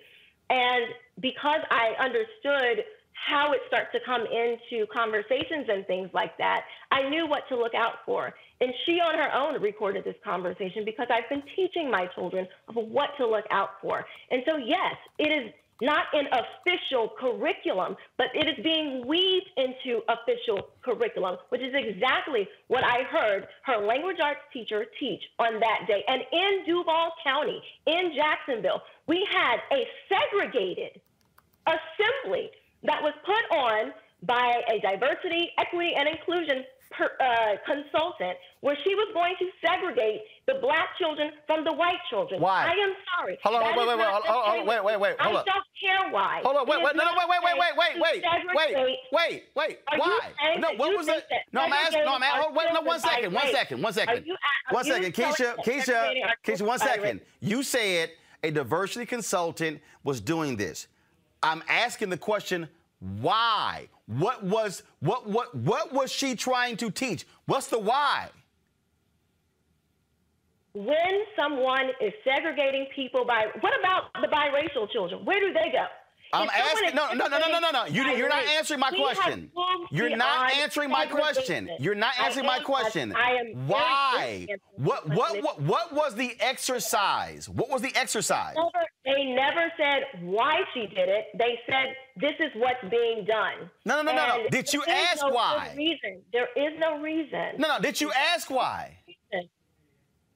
and because I understood how it starts to come into conversations and things like that, I knew what to look out for. And she on her own recorded this conversation because I've been teaching my children of what to look out for. And so, yes, it is not an official curriculum, but it is being weaved into official curriculum, which is exactly what I heard her language arts teacher teach on that day. And in Duval County, in Jacksonville, we had a segregated assembly that was put on by a diversity, equity, and inclusion per, uh, consultant where she was going to segregate the black children from the white children. Why? I am sorry. Hold on, That wait, wait, wait, hold hold wait, wait, wait, hold I up. don't care why. Hold on, It wait, wait, no, no, wait, wait, wait, wait, wait, wait, wait, wait, wait. Why? No, what was that No, I'm asking. No, I'm asking. wait, no, one second, one second, one second, you one second. Keisha, Keisha, Keisha, one second. You said a diversity consultant was doing this. I'm asking the question, why? What was what what what was she trying to teach? What's the why? when someone is segregating people by what about the biracial children? Where do they go? I'm asking. No, no, no, no, no, no, no. You, you're not answering my race, we have question. You're not answering my question. You're not answering my question. I am Why? What, what, what, what was the exercise? What was the exercise? They never said why she did it. They said this is what's being done. No, no, no, no, no. Did you ask no why? Reason. There is no reason. No, no. Did you ask why?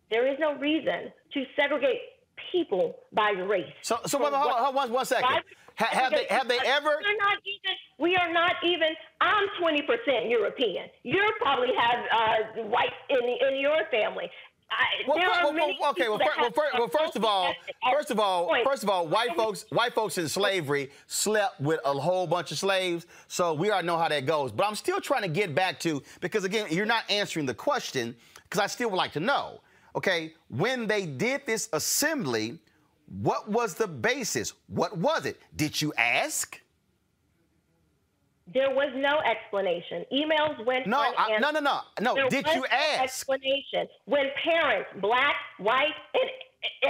There is no reason to segregate people by race. So, so wait, hold on, hold on one, one second. Have they, have they ever? We're not even. We are not even. I'm 20% European. You probably have uh, whites in in your family. I, Well, there fir- are well, many well, okay. Well, that fir- well, have fir- well, first of all, first of all, Point. first of all, white folks, white folks in slavery slept with a whole bunch of slaves, so we already know how that goes. But I'm still trying to get back to because again, you're not answering the question because I still would like to know. Okay, when they did this assembly, what was the basis? What was it? Did you ask? There was no explanation. Emails went No, I- no, no, no, no. There Did was you no ask? Explanation. When parents, black, white, and,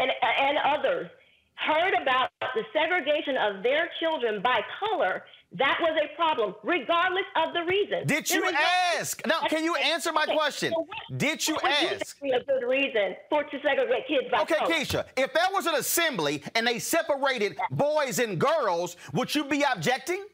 and and others heard about the segregation of their children by color, that was a problem, regardless of the reason. Did you no- ask? Now, can you answer my question? Did you ask? be a good reason for to segregate kids by Okay? Keisha, if there was an assembly and they separated boys and girls, would you be objecting?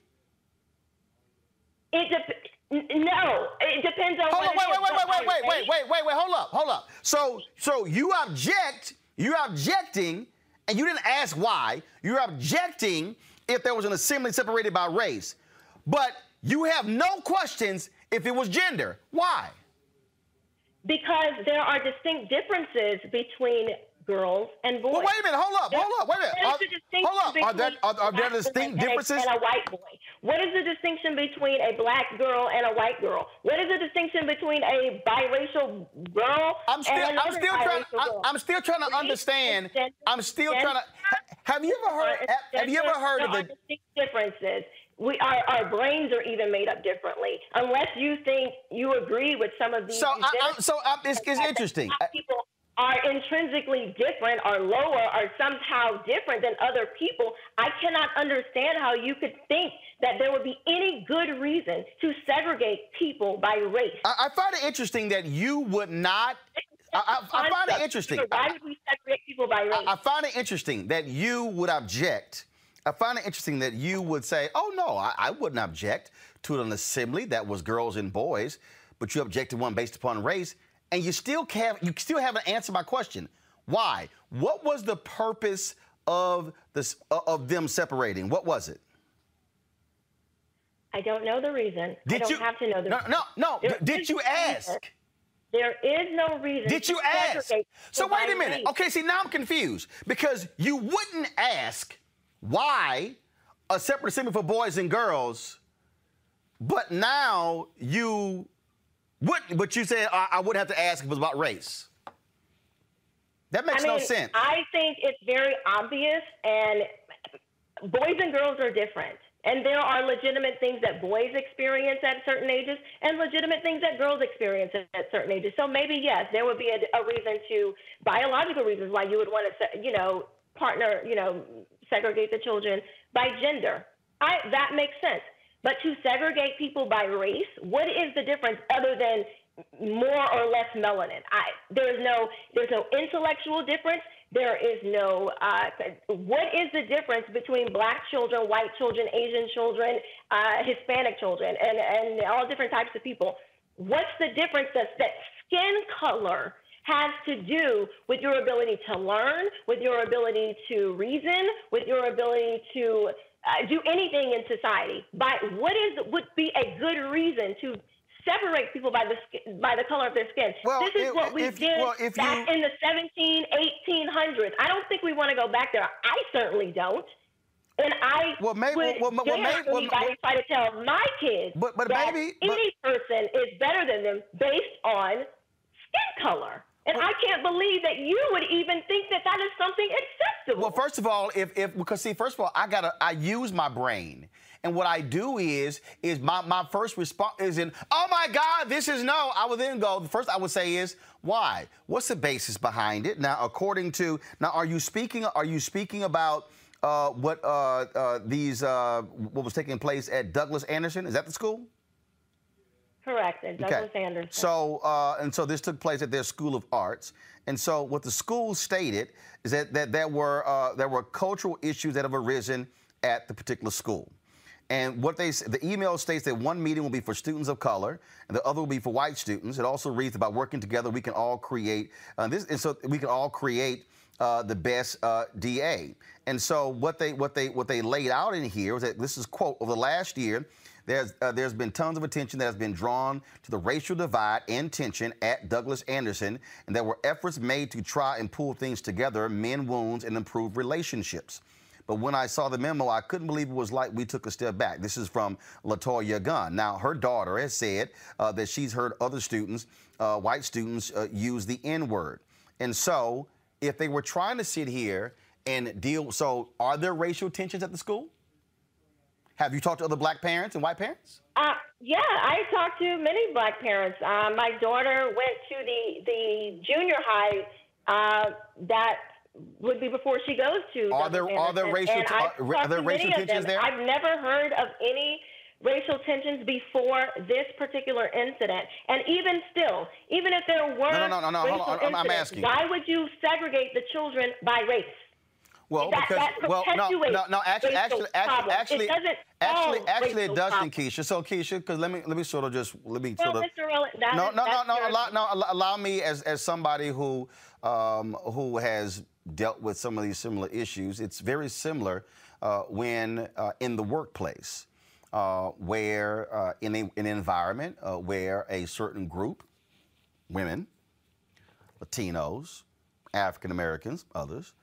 It dep- n- no, it depends on. Hold on, wait, it wait, wait, wait, wait, wait, wait, wait, wait, wait, hold up, hold up. So, so you object, you're objecting, and you didn't ask why. You're objecting if there was an assembly separated by race, but you have no questions if it was gender. Why? Because there are distinct differences between girls and boys. Well, wait a minute, hold up, hold up, wait a minute. What is the distinction hold up, are there- are- are there a black distinct and a- differences? And a white boy. What is the distinction between a black girl and a white girl? What is the distinction between a biracial girl I'm still, and I'm still trying. girl? I'm still trying to understand. I'm still trying to. Have you ever heard? Have, have you ever heard of the? distinct differences? We our, our brains are even made up differently. Unless you think you agree with some of these. So, I, I, so I, it's, it's interesting. people are intrinsically different, are lower, are somehow different than other people. I cannot understand how you could think that there would be any good reason to segregate people by race. I, I find it interesting that you would not. I, I, I find it interesting. Why would we segregate people by race? I, find it interesting that you would object. I find it interesting that you would say, "Oh no, I, I wouldn't object to an assembly that was girls and boys," but you object to one based upon race, and you still can't. You still haven't answered my question. Why? What was the purpose of this uh, of them separating? What was it? I don't know the reason. I don't you- have to know the No, reason. no, no. There Did you no reason. ask? There is no reason. Did you ask? So wait a minute. race. Okay, see now I'm confused because you wouldn't ask why a separate assembly for boys and girls, but now you What? But you said I, I would have to ask if it was about race. That makes I mean, no sense. I think it's very obvious, and boys and girls are different. And there are legitimate things that boys experience at certain ages and legitimate things that girls experience at, certain ages. So maybe, yes, there would be a, a reason to, biological reasons why you would want to, you know, partner, you know, segregate the children by gender. I, that makes sense. But to segregate people by race, what is the difference other than more or less melanin? I, there's no there's no intellectual difference. There is no uh, what is the difference between black children, white children, Asian children, uh, Hispanic children, and and all different types of people? What's the difference that that skin color has to do with your ability to learn, with your ability to reason, with your ability to uh, do anything in society. By what is would be a good reason to separate people by the skin, by the color of their skin. Well, this is if- what we if- did well, if back you- in the 17, 1800s. I don't think we want to go back there. I certainly don't. And I Well, maybe- would well, well, dare maybe- well, anybody try to tell my kids But- but that maybe- but- any person is better than them based on skin color. And I can't believe that you would even think that that is something acceptable. Well, first of all, if if because see, first of all, I gotta I use my brain. And what I do is, is my, my first response is in, oh my God, this is no. I would then go, the first I would say is, why? What's the basis behind it? Now, according to, now, are you speaking, are you speaking about uh, what uh, uh, these, uh, what was taking place at Douglas Anderson? Is that the school? Correct. Douglas Anderson. So, uh, and so this took place at their School of Arts. And so, what the school stated is that, that there were uh, there were cultural issues that have arisen at the particular school. And what they the email states that one meeting will be for students of color, and the other will be for white students. It also reads about working together. We can all create uh, this, and so we can all create uh, the best uh, DA. And so what they what they what they laid out in here was that this is quote over the last year. There's, uh, there's been tons of attention that has been drawn to the racial divide and tension at Douglas Anderson, and there were efforts made to try and pull things together, mend wounds, and improve relationships. But when I saw the memo, I couldn't believe it was like we took a step back. This is from Latoya Gunn. Now, her daughter has said uh, that she's heard other students, uh, white students, uh, use the N word. And so, if they were trying to sit here and deal, so are there racial tensions at the school? Have you talked to other black parents and white parents? Uh, yeah, I talked to many black parents. Uh, my daughter went to the the junior high uh, that would be before she goes to. Are there- Douglas are there racial And are- are there racial tensions there? I've never heard of any racial tensions before this particular incident. And even still, even if there were No, no, no, no, no, hold on, I'm- I'm asking. why would you segregate the children by race? Well, That- because that well, no, no, no. Actually, actually, actually, problems. It actually, actually, actually, it doesn't, problems. Keisha. So, Keisha, because let me let me sort of just let me Well, sort of. Mr. Roland, no, is- no, no, no, allow, no. allow- Allow me, as as somebody who um, who has dealt with some of these similar issues, it's very similar uh, when uh, in the workplace, uh, where uh, in a, an environment uh, where a certain group, women, Latinos, African Americans, others,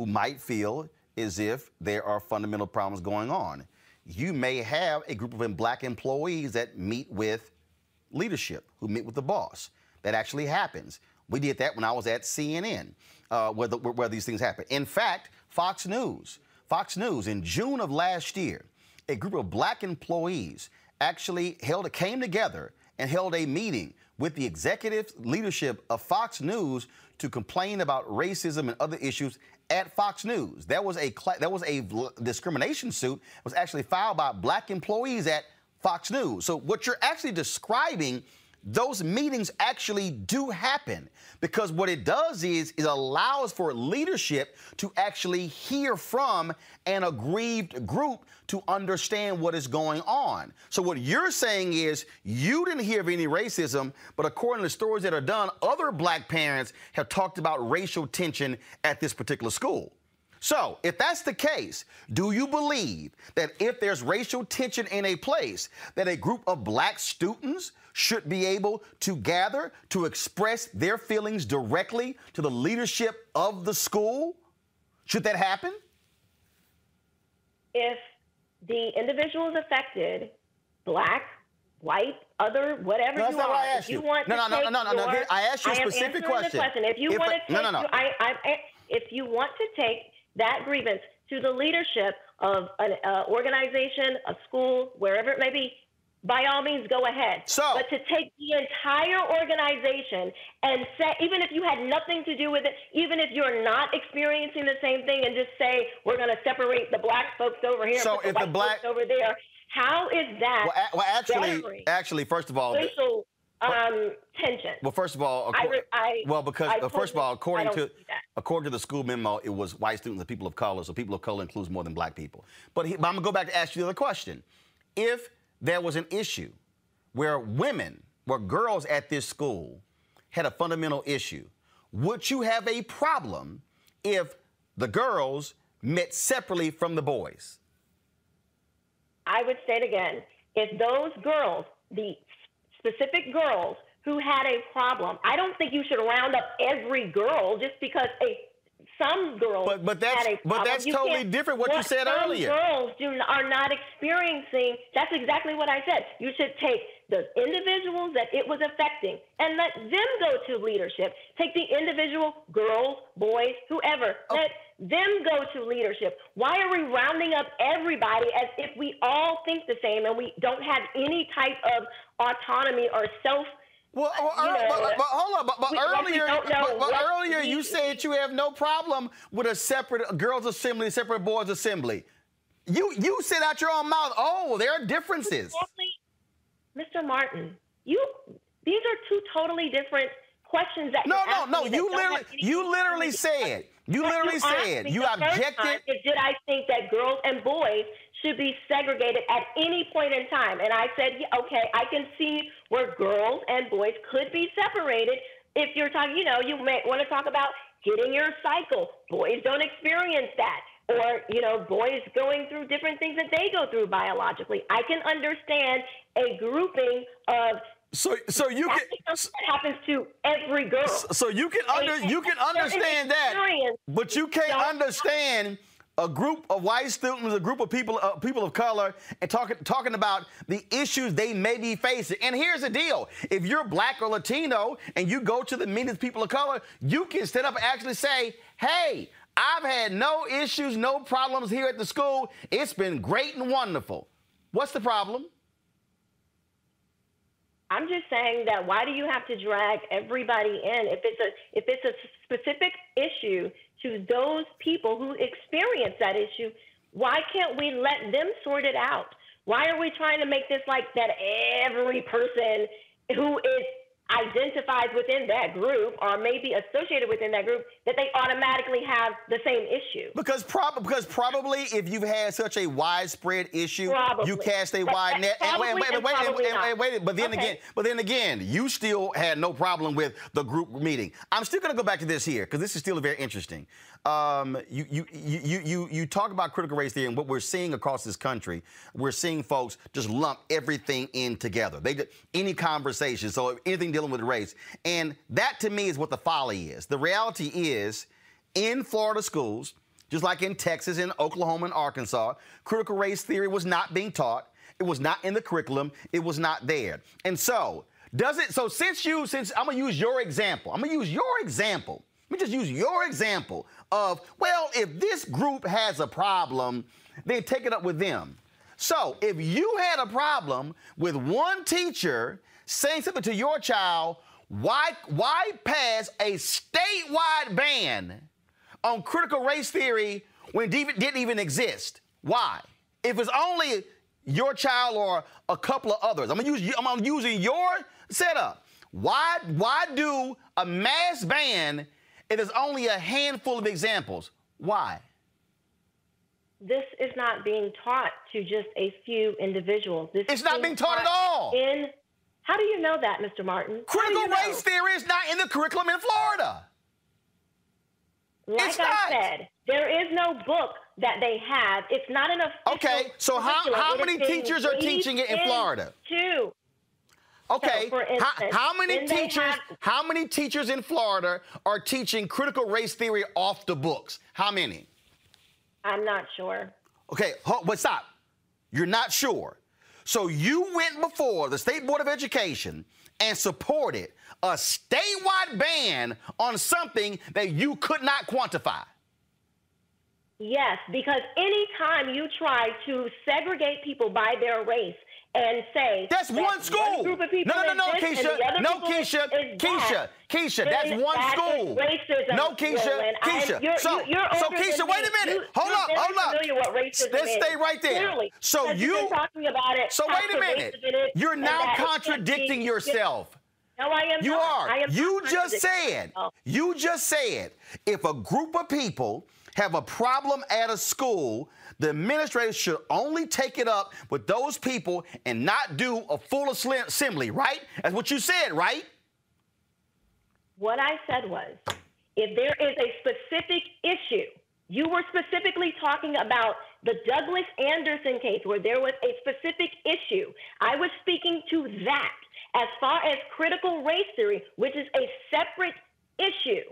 who might feel as if there are fundamental problems going on. You may have a group of black employees that meet with leadership, who meet with the boss. That actually happens. We did that when I was at CNN, uh, where, the, where these things happen. In fact, Fox News, Fox News in June of last year, a group of black employees actually held came together and held a meeting with the executive leadership of Fox News to complain about racism and other issues at Fox News. There was a there was a discrimination suit was actually filed by black employees at Fox News. So what you're actually describing those meetings actually do happen because what it does is it allows for leadership to actually hear from an aggrieved group to understand what is going on. So what you're saying is you didn't hear of any racism, but according to stories that are done, other black parents have talked about racial tension at this particular school. So, if that's the case, do you believe that if there's racial tension in a place, that a group of black students should be able to gather to express their feelings directly to the leadership of the school? Should that happen? if the individuals affected, black, white, other whatever No, that's you not are. what I if you you. want No, no, no, no, no, no, your- I asked you a specific question. Question. If you If want I- to no, take, no, no. I, I, I, if you want to take that grievance to the leadership of an uh, organization, a school, wherever it may be, by all means, go ahead. So- but to take the entire organization and say, even if you had nothing to do with it, even if you're not experiencing the same thing, and just say we're going to separate the black folks over here, So put the the black- folks over there, how is that? Well, a- well, actually, actually, first of all, racial um, tension? well, first of all, I re- I- well, because uh, first of all, according to don't see that. according to the school memo, it was white students and people of color. So people of color includes more than black people. But, he, but I'm gonna go back to ask you the other question: If there was an issue where women, where girls at this school had a fundamental issue, would you have a problem if the girls met separately from the boys? I would say it again. If those girls, the specific girls who had a problem, I don't think you should round up every girl just because a some girls But- but that's- had a but that's You totally different what you said some earlier. Girls do are not experiencing. That's exactly what I said. You should take the individuals that it was affecting and let them go to leadership. Take the individual girls, boys, whoever. Oh, let them go to leadership. Why are we rounding up everybody as if we all think the same and we don't have any type of autonomy or self? Well, well, you know, but, but hold on, but, but we- earlier, but, but earlier you said you have no problem with a separate girls' assembly, separate boys' assembly. You you said out your own mouth, oh, there are differences. Mr. Martin, you these are two totally different questions that No, no, no. You literally, you literally said, you What literally asked said, you the first time objected. Is did I think that girls and boys should be segregated at any point in time? And I said, yeah, okay, I can see where girls and boys could be separated. If you're talking, you know, you may want to talk about getting your cycle. Boys don't experience that. Or, you know, boys going through different things that they go through biologically. I can understand a grouping of So, so you that's can, that happens to every girl. so you can under, you can understand that, but you can't understand a group of white students, a group of people, uh, people of color, and talking talking about the issues they may be facing. And here's the deal: if you're black or Latino and you go to the meetings people of color, you can stand up and actually say, "Hey, I've had no issues, no problems here at the school. It's been great and wonderful." What's the problem? I'm just saying that why do you have to drag everybody in if it's a if it's a specific issue to those people who experience that issue? Why can't we let them sort it out? Why are we trying to make this like that every person who is identifies within that group or maybe associated within that group that they automatically have the same issue? Because, prob- because probably if you've had such a widespread issue, you cast a wide net. And wait, probably wait, and wait, probably wait, wait, wait, But then Okay. again, but then again, you still had no problem with the group meeting. I'm still going to go back to this here because this is still very interesting. Um, you, you, you, you, you, talk about critical race theory and what we're seeing across this country. We're seeing folks just lump everything in together. They any conversation, so anything dealing with race, and that to me is what the folly is. The reality is, in Florida schools, just like in Texas and Oklahoma and Arkansas, critical race theory was not being taught. It was not in the curriculum. It was not there. And so, does it? So since you, since I'm gonna use your example, I'm gonna use your example. Let me just use your example of, well, if this group has a problem, then take it up with them. So if you had a problem with one teacher saying something to your child, why why pass a statewide ban on critical race theory when it didn't even exist? Why? If it's only your child or a couple of others, I'm gonna use I'm using your setup. Why why do a mass ban if there's only a handful of examples? Why? This is not being taught to just a few individuals. This It's is not being taught at all. In how do you know that, Mr. Martin? Critical you know? race theory is not in the curriculum in Florida. Like It's I not. said, there is no book that they have. It's not official. Okay, so how- how many teachers are teaching it in Florida? Two. Okay. So, for how, instance, how many teachers? have- How many teachers in Florida are teaching critical race theory off the books? How many? I'm not sure. Okay, but stop. You're not sure. So you went before the State Board of Education and supported a statewide ban on something that you could not quantify. Yes, because anytime you try to segregate people by their race and say That's that one school. group of people no, no, no, this Keisha. No, Keisha. is Keisha. Keisha. That's one that school. racism, No, Keisha. Roland. I- Keisha. you're- so, you're so Keisha, wait a minute. You- hold up. Hold up. familiar what racism Let's stay right there. Clearly, So you. talking about it. So wait a minute. pervasive it is, You're now that it can't contradicting yourself. No, I am You not. are. I am you just said. myself. You just said if a group of people have a problem at a school, the administrators should only take it up with those people and not do a full assembly- right? That's what you said, right? What I said was, if there is a specific issue, you were specifically talking about the Douglas Anderson case where there was a specific issue. I was speaking to that. As far as critical race theory, which is a separate issue,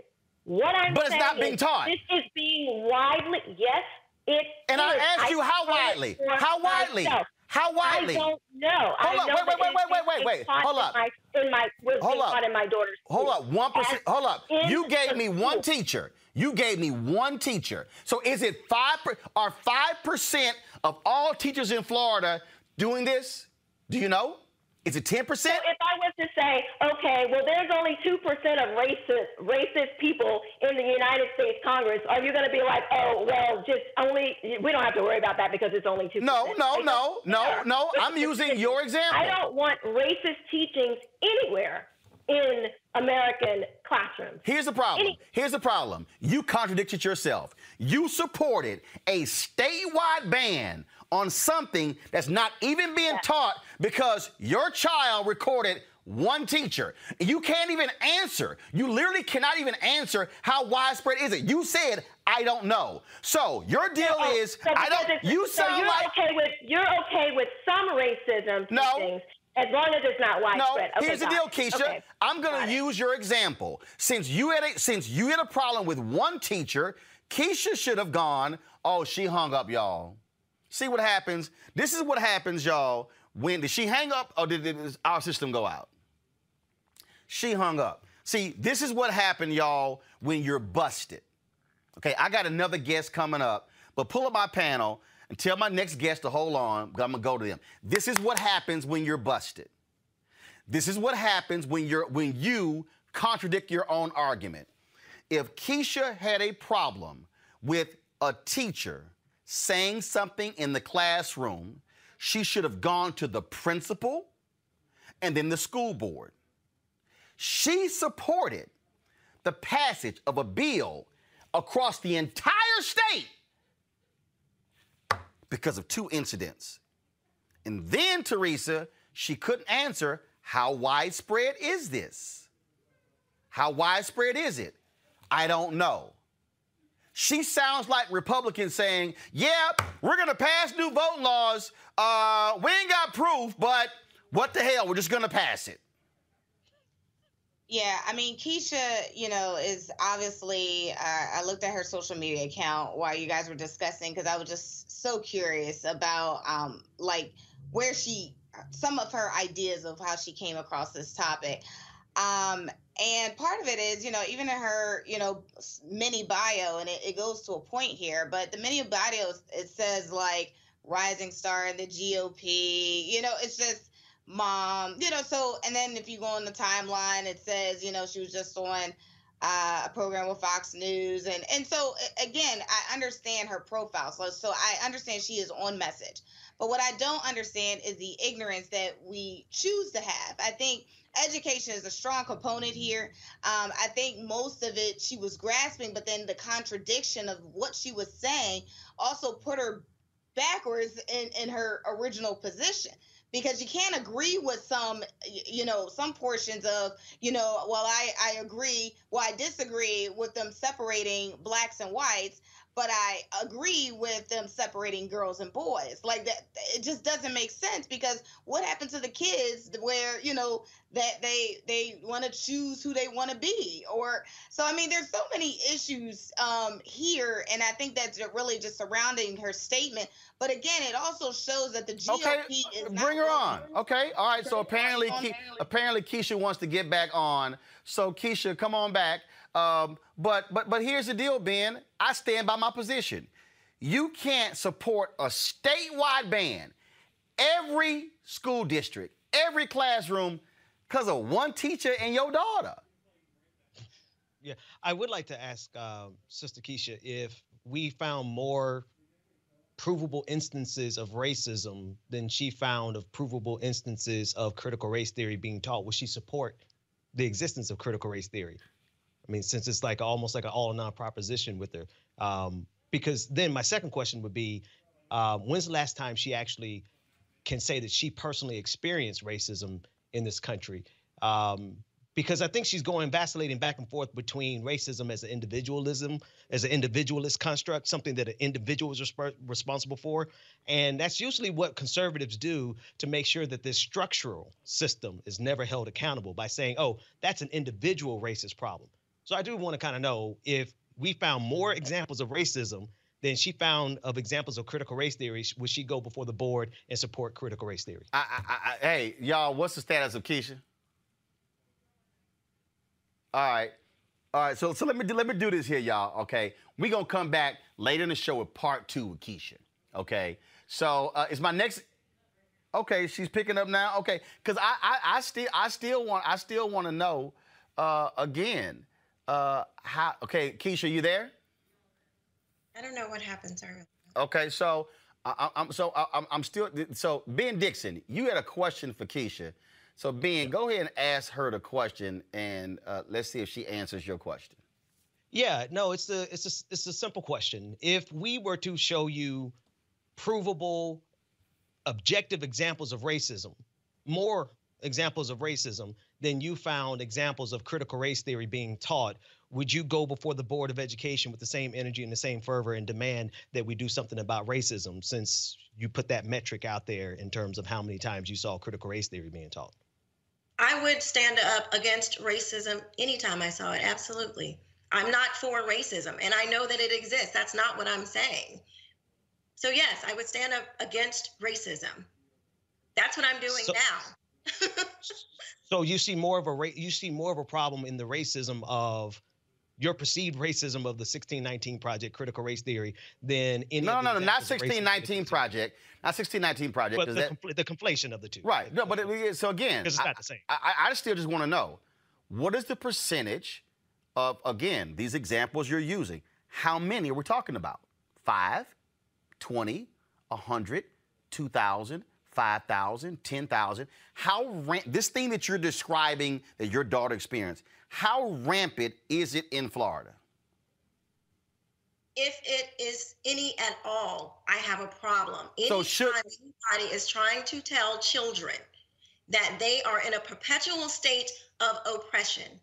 what I'm But it's not being is taught. This is being widely, yes, it And I asked you how widely? How widely? How widely? I don't know. I Hold up, know wait, wait, wait, wait, wait, wait, taught hold in up. My, in my, Hold up. in my daughter's Hold up, one percent. Hold up. You gave me one teacher. You gave me one teacher. So is it five? Are five percent of all teachers in Florida doing this? Do you know? Is it 10%? So if I was to say, okay, well, there's only two percent of racist racist people in the United States Congress, are you going to be like, oh, well, just only we don't have to worry about that because it's only two? No, no, no, no, no. I'm using your example. I don't want racist teachings anywhere in American classrooms. Here's the problem. Any- Here's the problem. You contradicted yourself. You supported a statewide ban on something that's not even being taught because your child recorded one teacher. You can't even answer. You literally cannot even answer how widespread is it. You said I don't know. So your deal Oh, is so I don't. You so you're like okay with you're okay with some racism No. teachings as long as it's not widespread. No, Okay, here's the deal, it. Keisha. Okay. I'm gonna use your example. Since you had a since you had a problem with one teacher, Keisha should have gone. Oh, she hung up, y'all. See what happens. This is what happens, y'all. When did she hang up, or did, did our system go out? She hung up. See, this is what happened, y'all, when you're busted. Okay, I got another guest coming up, but pull up my panel and tell my next guest to hold on, I'm gonna go to them. This is what happens when you're busted. This is what happens when you're when you contradict your own argument. If Keisha had a problem with a teacher saying something in the classroom, she should have gone to the principal and then the school board. She supported the passage of a bill across the entire state because of two incidents. And then, Teresa, she couldn't answer how widespread is this? How widespread is it? I don't know. She sounds like Republicans saying, yeah, we're going to pass new voting laws. Uh, we ain't got proof, but what the hell? We're just going to pass it. Yeah, I mean, Keisha, you know, is obviously. Uh, I looked at her social media account while you guys were discussing because I was just so curious about, um, like, where she, some of her ideas of how she came across this topic. Um, and part of it is, you know, even in her, you know, mini bio, and it, it goes to a point here, but the mini bio, it says like rising star in the GOP. You know, it's just mom, you know, so, and then if you go on the timeline, it says, you know, she was just on uh, a program with Fox News. And, and so, again, I understand her profile. So, so I understand she is on message. But what I don't understand is the ignorance that we choose to have. I think education is a strong component here. Um, I think most of it she was grasping, but then the contradiction of what she was saying also put her backwards in, in her original position because you can't agree with some you know some portions of you know well i i agree well i disagree with them separating blacks and whites but I agree with them separating girls and boys. Like that, it just doesn't make sense because what happened to the kids where you know that they they want to choose who they want to be, or so I mean, there's so many issues um, here, and I think that's really just surrounding her statement. But again, it also shows that the GOP Okay, is bring her on. Okay, all right. So apparently, Ke- apparently Keisha wants to get back on. So Keisha, come on back. Um, but but but here's the deal, Ben. I stand by my position. You can't support a statewide ban, every school district, every classroom, because of one teacher and your daughter. Yeah, I would like to ask um, Sister Keisha if we found more provable instances of racism than she found of provable instances of critical race theory being taught. Would she support the existence of critical race theory? I mean, since it's like almost like an all non proposition with her. Um, because then my second question would be, uh, when's the last time she actually can say that she personally experienced racism in this country? Um, because I think she's going vacillating back and forth between racism as an individualism, as an individualist construct, something that an individual is resp- responsible for, and that's usually what conservatives do to make sure that this structural system is never held accountable by saying, "Oh, that's an individual racist problem." So I do want to kind of know if we found more examples of racism than she found of examples of critical race theory, would she go before the board and support critical race theory? I, I, I, hey, y'all, what's the status of Keisha? All right. All right, so so let me do, let me do this here, y'all. Okay, we gonna come back later in the show with part two with Keisha. Okay, so uh, is my next? Okay, she's picking up now. Okay, because I, I I still I still want I still want to know uh, again uh, how. Okay, Keisha, you there? I don't know what happened, sorry. Okay, so I, I- I'm so I, I'm, I'm still so Ben Dixon, you had a question for Keisha. So Ben, go ahead and ask her the question, and uh, let's see if she answers your question. Yeah, no, it's a it's a it's a simple question. If we were to show you provable, objective examples of racism, more examples of racism than you found examples of critical race theory being taught, would you go before the Board of Education with the same energy and the same fervor and demand that we do something about racism since you put that metric out there in terms of how many times you saw critical race theory being taught? I would stand up against racism anytime I saw it. Absolutely. I'm not for racism, and I know that it exists. That's not what I'm saying. So, yes, I would stand up against racism. That's what I'm doing So- now. So you see more of a ra- you see more of a problem in the racism of your perceived racism of the 1619 project, critical race theory, than any. No, no, no, not examples of racism that 1619 project, not 1619 project. but the, that- compl- the conflation of the two. Right. No, but it, so again, it's I- not the same. I, I, I still just want to know what is the percentage of again these examples you're using? How many are we talking about? Five, 20, 100, 2,000, 5,000, 10,000. How ram- this thing that you're describing that your daughter experienced? How rampant is it in Florida? if it is any at all, I have a problem. So should- anybody is trying to tell children that they are in a perpetual state of oppression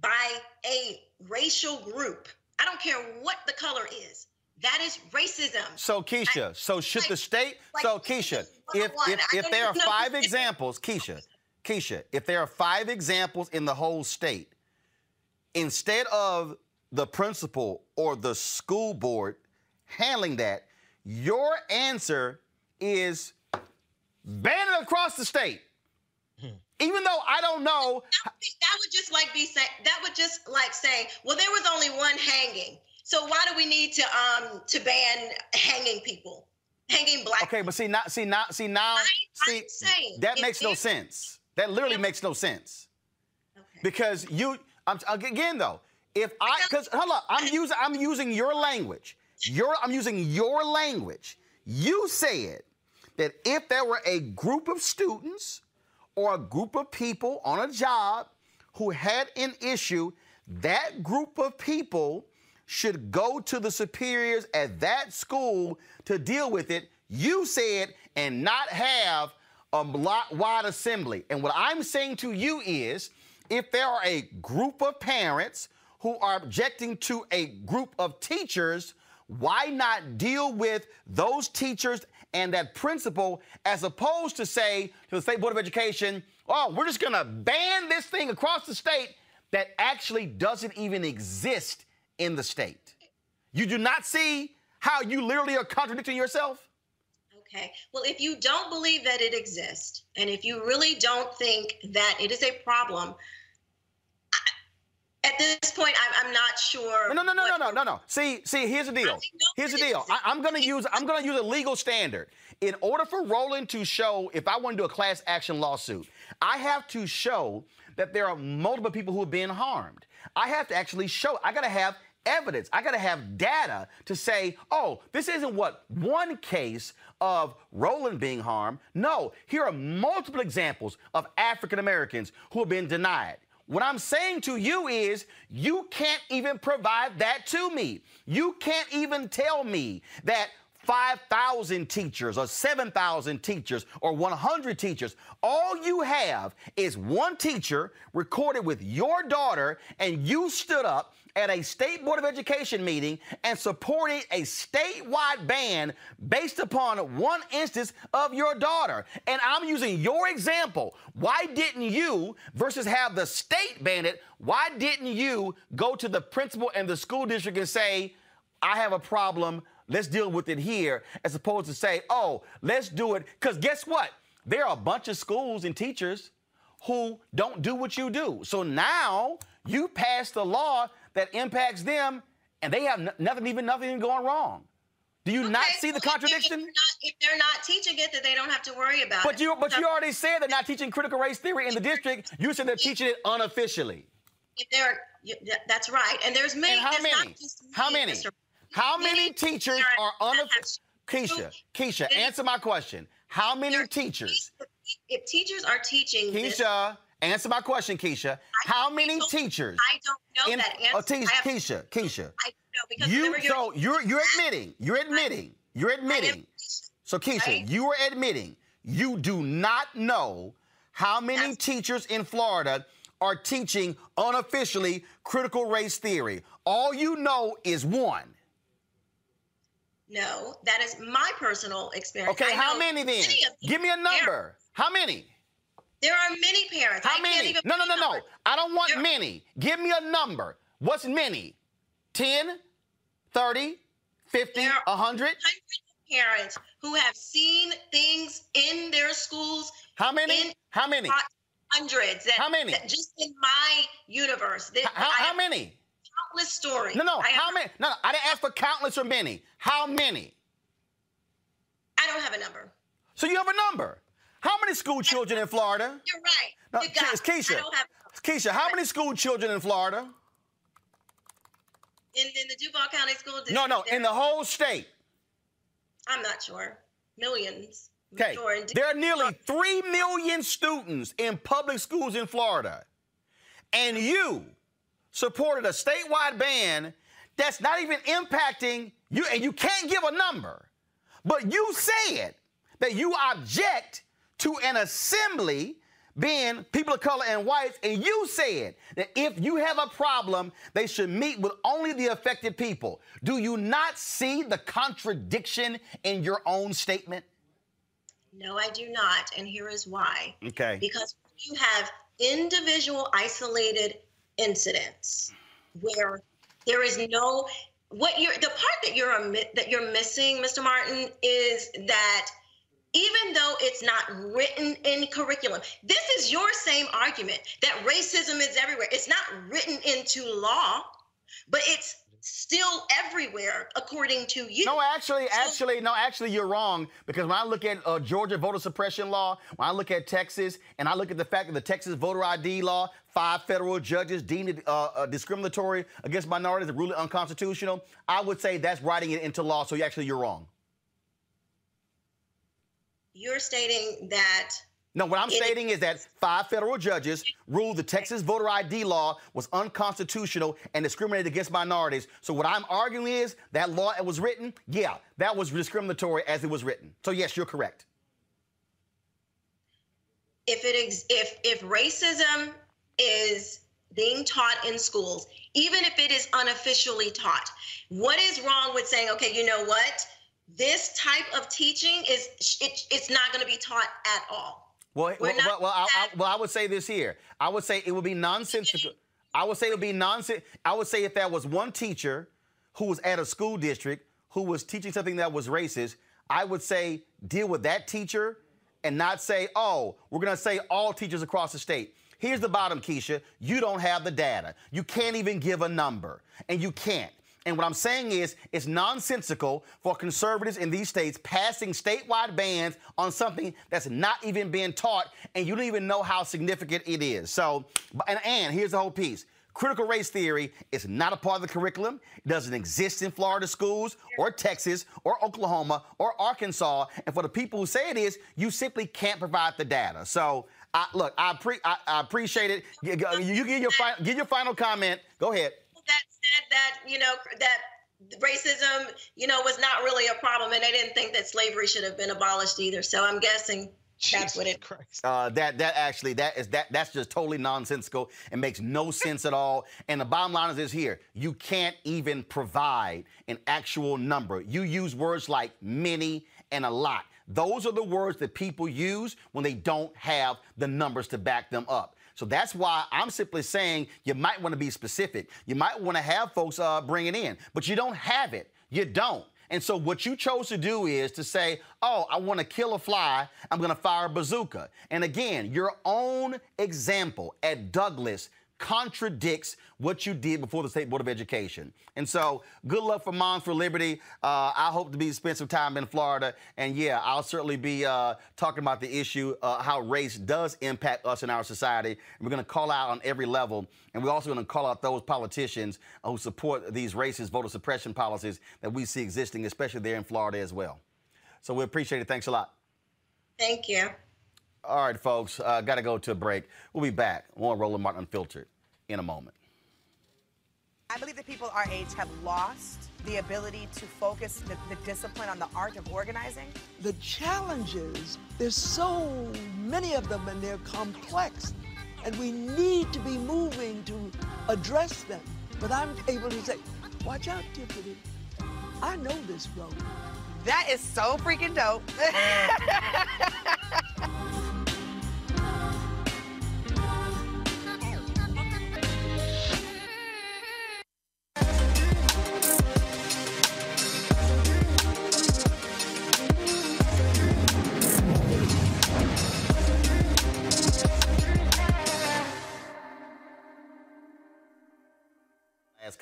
by a racial group, I don't care what the color is, that is racism. So Keisha, so should the state? so Keisha, if if, if there are five examples, Keisha, Keisha, if there are five examples in the whole state, instead of the principal or the school board handling that, your answer is ban it across the state. Hmm. Even though I don't know, That would just like be saying that would just like saying, well, there was only one hanging. So why do we need to um to ban hanging people? Hanging black okay, but see now, see now, see now, see saying, that makes no sense. That literally makes no sense. Because you, I'm again though, if I, because hold up, I'm using, I'm using your language. Your, I'm using your language. You said that if there were a group of students or a group of people on a job who had an issue, that group of people should go to the superiors at that school to deal with it. You said, and not have a block wide assembly. And what I'm saying to you is if there are a group of parents who are objecting to a group of teachers, why not deal with those teachers and that principal as opposed to say to the State Board of Education, oh, we're just to ban this thing across the state that actually doesn't even exist in the state? You do not see how you literally are contradicting yourself? Okay. Well, if you don't believe that it exists, and if you really don't think that it is a problem, I- at this point, I'm, I'm not sure. No, no, no, no, no, no, no. See, see, here's the deal. Here's the deal. I, I'm gonna use I'm gonna use a legal standard. In order for Roland to show, if I want to do a class action lawsuit, I have to show that there are multiple people who have been harmed. I have to actually show. I gotta have evidence. I gotta have data to say, oh, this isn't what one case of Roland being harmed. No, here are multiple examples of African Americans who have been denied. What I'm saying to you is, you can't even provide that to me. You can't even tell me that 5,000 teachers or 7,000 teachers or 100 teachers. All you have is one teacher recorded with your daughter, and you stood up at a state board of education meeting and supported a statewide ban based upon one instance of your daughter. And I'm using your example. Why didn't you, versus have the state ban it, why didn't you go to the principal and the school district and say, I have a problem. Let's deal with it here, as opposed to say, oh, let's do it. Because guess what? There are a bunch of schools and teachers who don't do what you do. So now you pass the law that impacts them, and they have n- nothing, even nothing going wrong. Do you not see the contradiction? If they're, not, if they're not teaching it, that they don't have to worry about But it. you, but you already said they're not teaching critical race theory in the district. You said they're teaching it unofficially. If they're, that's right. And there's many. And how many? How many? Mr. How many teachers are unofficial? Keisha, Keisha, answer my question. How many teachers? If teachers are teaching Keisha, answer my question, Keisha. How many teachers? I don't know in- that oh, answer. Keisha, I have- Keisha, Keisha. I don't know because You so you're you're admitting, you're admitting, you're admitting. So Keisha, you are admitting you do not know how many teachers in Florida are teaching unofficially critical race theory. All you know is one. No, that is my personal experience. Okay, I how many then? Give me a number. How many? There are many parents. How I can't many? even No, no, no, no. I don't want many. Give me a number. What's many? 10, 30, 50, 100? Hundreds of parents who have seen things in their schools. How many? How many? Hundreds. That, How many? that just in my universe. That How, how many? Countless stories. No, no. I How many? No, no. I didn't ask for countless or many. How many? I don't have a number. So you have a number. How many school children in Florida? You're right. No, You got it's it. I Keisha. Keisha, how many school children in Florida? in, in the Duval County School District. No, no, in the whole state. I'm not sure. Millions. Okay. Sure, There are nearly 3 million students in public schools in Florida. And you supported a statewide ban that's not even impacting you, and you can't give a number. But you said that you object to an assembly being people of color and whites, and you said that if you have a problem, they should meet with only the affected people. Do you not see the contradiction in your own statement? No, I do not. And here is why. Okay. Because you have individual isolated incidents where there is no what you're the part that you're omi- that you're missing, Mr. Martin, is that even though it's not written in curriculum, this is your same argument that racism is everywhere. It's not written into law, but it's still everywhere according to you. No, actually, actually, no, actually, you're wrong because when I look at uh, Georgia voter suppression law, when I look at Texas, and I look at the fact that the Texas voter ID law, five federal judges deemed it uh, uh, discriminatory against minorities and ruled it unconstitutional, I would say that's writing it into law. So actually, you're wrong. You're stating that No, what I'm It- stating is that five federal judges ruled the Texas voter ID law was unconstitutional and discriminated against minorities. So what I'm arguing is that law that was written, yeah, that was discriminatory as it was written. So yes, you're correct. if it ex- if if racism is being taught in schools, even if it is unofficially taught. What is wrong with saying, okay, you know what? This type of teaching is it, it's not going to be taught at all. Well, well, well, well, I, I, well, I would say this here. I would say it would be nonsensical. I would say it would be nonsense. I would say if there was one teacher who was at a school district who was teaching something that was racist, I would say deal with that teacher and not say, oh, we're going to say all teachers across the state. Here's the bottom, Keisha. You don't have the data. You can't even give a number, and you can't. And what I'm saying is, it's nonsensical for conservatives in these states passing statewide bans on something that's not even being taught, and you don't even know how significant it is. So, and, and here's the whole piece. Critical race theory is not a part of the curriculum. It doesn't exist in Florida schools or Texas or Oklahoma or Arkansas. And for the people who say it is, you simply can't provide the data. So, I, look, I, pre- I, I appreciate it. You, you give your, fi- give your final comment. Go ahead that said that you know that racism you know was not really a problem and they didn't think that slavery should have been abolished either. So i'm guessing that's what it uh, that that actually that is that that's just totally nonsensical. And makes no sense at all. And the bottom line is this here. You can't even provide an actual number. You use words like many and a lot. Those are the words that people use when they don't have the numbers to back them up so that's why I'm simply saying you might want to be specific. You might want to have folks uh, bring it in, but you don't have it. You don't. And so what you chose to do is to say, oh, I want to kill a fly, I'm going to fire a bazooka. And again, your own example at Douglas contradicts what you did before the State Board of Education. And so, good luck for Moms for Liberty. Uh, I hope to be spend some time in Florida, and yeah, I'll certainly be uh, talking about the issue uh, how race does impact us in our society. And we're going to call out on every level, and we're also going to call out those politicians who support these racist voter suppression policies that we see existing, especially there in Florida as well. So we appreciate it. Thanks a lot. Thank you. All right, folks, uh, got to go to a break. We'll be back on Roland Martin Unfiltered in a moment. I believe that people our age have lost the ability to focus the, the, discipline on the art of organizing. The challenges, there's so many of them and they're complex, and we need to be moving to address them. But I'm able to say, watch out, Tiffany. I know this road. That is so freaking dope.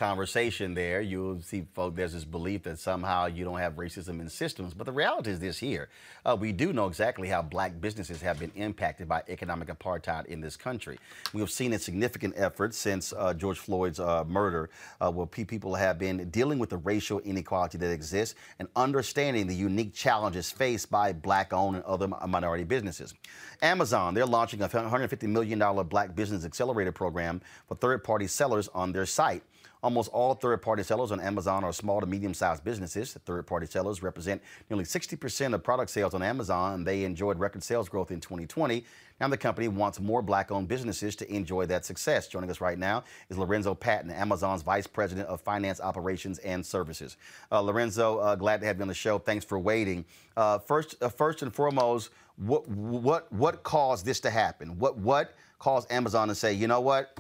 conversation there, you'll see, folks, there's this belief that somehow you don't have racism in systems. But the reality is this here. Uh, we do know exactly how black businesses have been impacted by economic apartheid in this country. We have seen a significant effort since uh, George Floyd's uh, murder, uh, where people have been dealing with the racial inequality that exists and understanding the unique challenges faced by black owned and other minority businesses. Amazon, they're launching a $150 million Black Business Accelerator program for third party sellers on their site. Almost all third-party sellers on Amazon are small to medium-sized businesses. Third-party sellers represent nearly 60% of product sales on Amazon, and they enjoyed record sales growth in 2020. Now the company wants more black-owned businesses to enjoy that success. Joining us right now is Lorenzo Patton, Amazon's Vice President of Finance Operations and Services. Uh, Lorenzo, uh, glad to have you on the show. Thanks for waiting. Uh, first, uh, first and foremost, what what what caused this to happen? What what caused Amazon to say, you know what?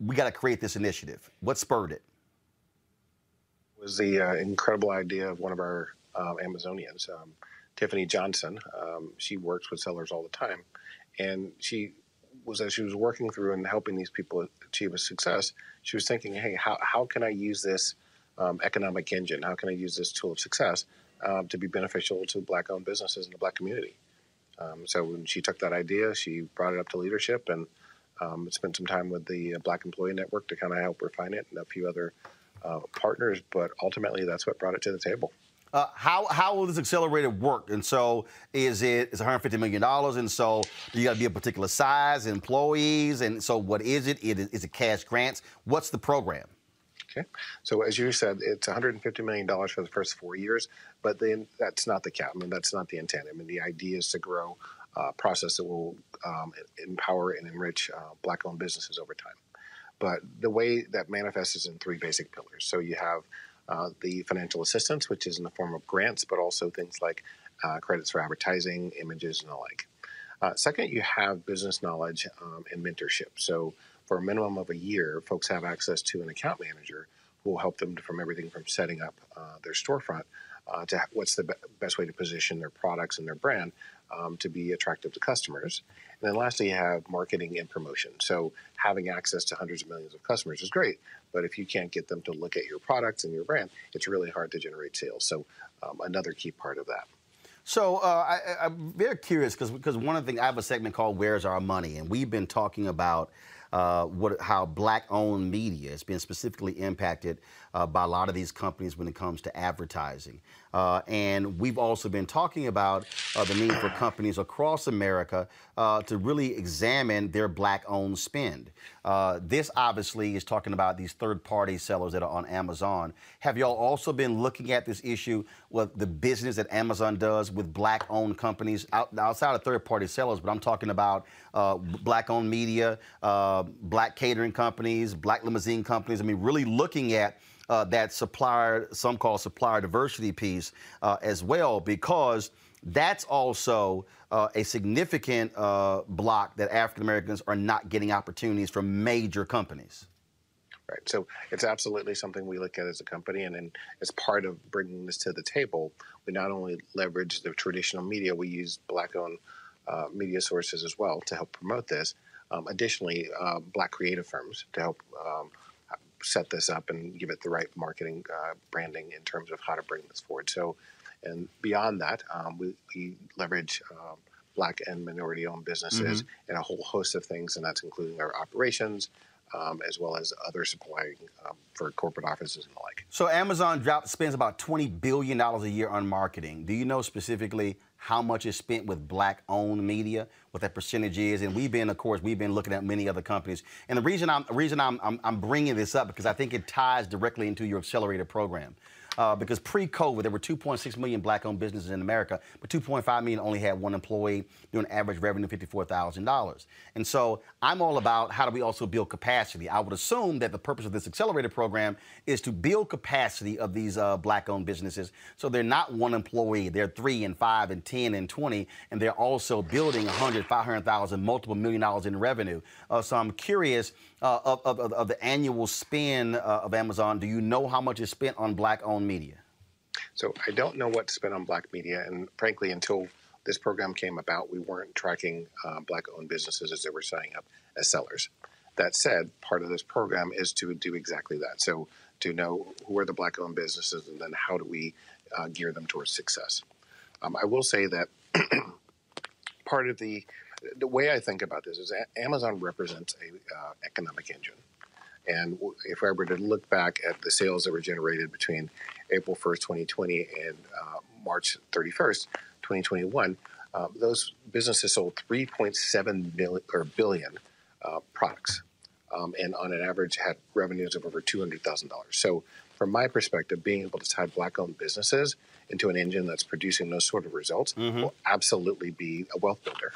We got to create this initiative. What spurred it? Was the uh, incredible idea of one of our um, Amazonians, um, Tiffany Johnson. Um, she works with sellers all the time, and she was as she was working through and helping these people achieve a success. She was thinking, "Hey, how how can I use this um, economic engine? How can I use this tool of success um, to be beneficial to black-owned businesses in the black community?" Um, so when she took that idea, she brought it up to leadership and um, spent some time with the Black Employee Network to kind of help refine it and a few other uh, partners, but ultimately that's what brought it to the table. Uh, how how will this accelerator work? And so, is it is 150 million dollars? And so, do you got to be a particular size, employees, and so what is it? It is it cash grants? What's the program? Okay, so as you said, it's 150 million dollars for the first four years, but then that's not the cap. I mean, that's not the intent. I mean, the idea is to grow uh, process that will um, empower and enrich uh, black-owned businesses over time. But the way that manifests is in three basic pillars. So you have uh, the financial assistance, which is in the form of grants, but also things like uh, credits for advertising, images, and the like. Uh, second, you have business knowledge um, and mentorship. So for a minimum of a year, folks have access to an account manager who will help them from everything from setting up uh, their storefront uh, to what's the be- best way to position their products and their brand um, to be attractive to customers. And then lastly, you have marketing and promotion. So having access to hundreds of millions of customers is great, but if you can't get them to look at your products and your brand, it's really hard to generate sales. So um, another key part of that. So uh, I, am very curious because because one of the things I have a segment called "Where's Our Money," and we've been talking about uh, what how black-owned media has been specifically impacted uh, by a lot of these companies when it comes to advertising. Uh, and we've also been talking about uh, the need for companies across America uh, to really examine their black owned spend. Uh, this obviously is talking about these third party sellers that are on Amazon. Have y'all also been looking at this issue with the business that Amazon does with black owned companies out, outside of third party sellers? But I'm talking about uh, black owned media, black catering companies, black limousine companies. I mean, really looking at uh, that supplier, some call supplier diversity piece uh, as well, because that's also uh, a significant uh, block that African Americans are not getting opportunities from major companies. Right. So it's absolutely something we look at as a company. And as part of bringing this to the table, we not only leverage the traditional media, we use black owned uh, media sources as well to help promote this. Um, additionally, uh, black creative firms to help um, set this up and give it the right marketing uh, branding in terms of how to bring this forward. So, and beyond that, um, we, we, leverage um, black and minority owned businesses mm-hmm. and a whole host of things, and that's including our operations. Um, as well as other supplying um, for corporate offices and the like. So Amazon drop, spends about twenty billion dollars a year on marketing. Do you know specifically how much is spent with black-owned media, what that percentage is. And we've been, of course, we've been looking at many other companies. And the reason I'm, the reason I'm, I'm, I'm bringing this up because I think it ties directly into your accelerator program uh, because pre-COVID there were 2.6 million black-owned businesses in America, but 2.5 million only had one employee doing average revenue $54,000. And so I'm all about how do we also build capacity. I would assume that the purpose of this accelerator program is to build capacity of these uh, black-owned businesses so they're not one employee, they're three and five and 10 and 20, and they're also building 100, 500,000, multiple million dollars in revenue. Uh, so I'm curious uh, of, of, of, the annual spend uh, of Amazon, do you know how much is spent on black-owned media? So I don't know what's spent on black media, and frankly, until this program came about, we weren't tracking uh, black-owned businesses as they were signing up as sellers. That said, part of this program is to do exactly that. So to know who are the black-owned businesses, and then how do we uh, gear them towards success. Um, I will say that part of the the way I think about this is Amazon represents a uh, economic engine. And if I were to look back at the sales that were generated between April 1st, 2020 and uh, March 31st, 2021, uh, those businesses sold 3.7 billion, or billion uh, products, um, and on an average had revenues of over $200,000. So, from my perspective, being able to tie black-owned businesses into an engine that's producing those sort of results mm-hmm. will absolutely be a wealth builder.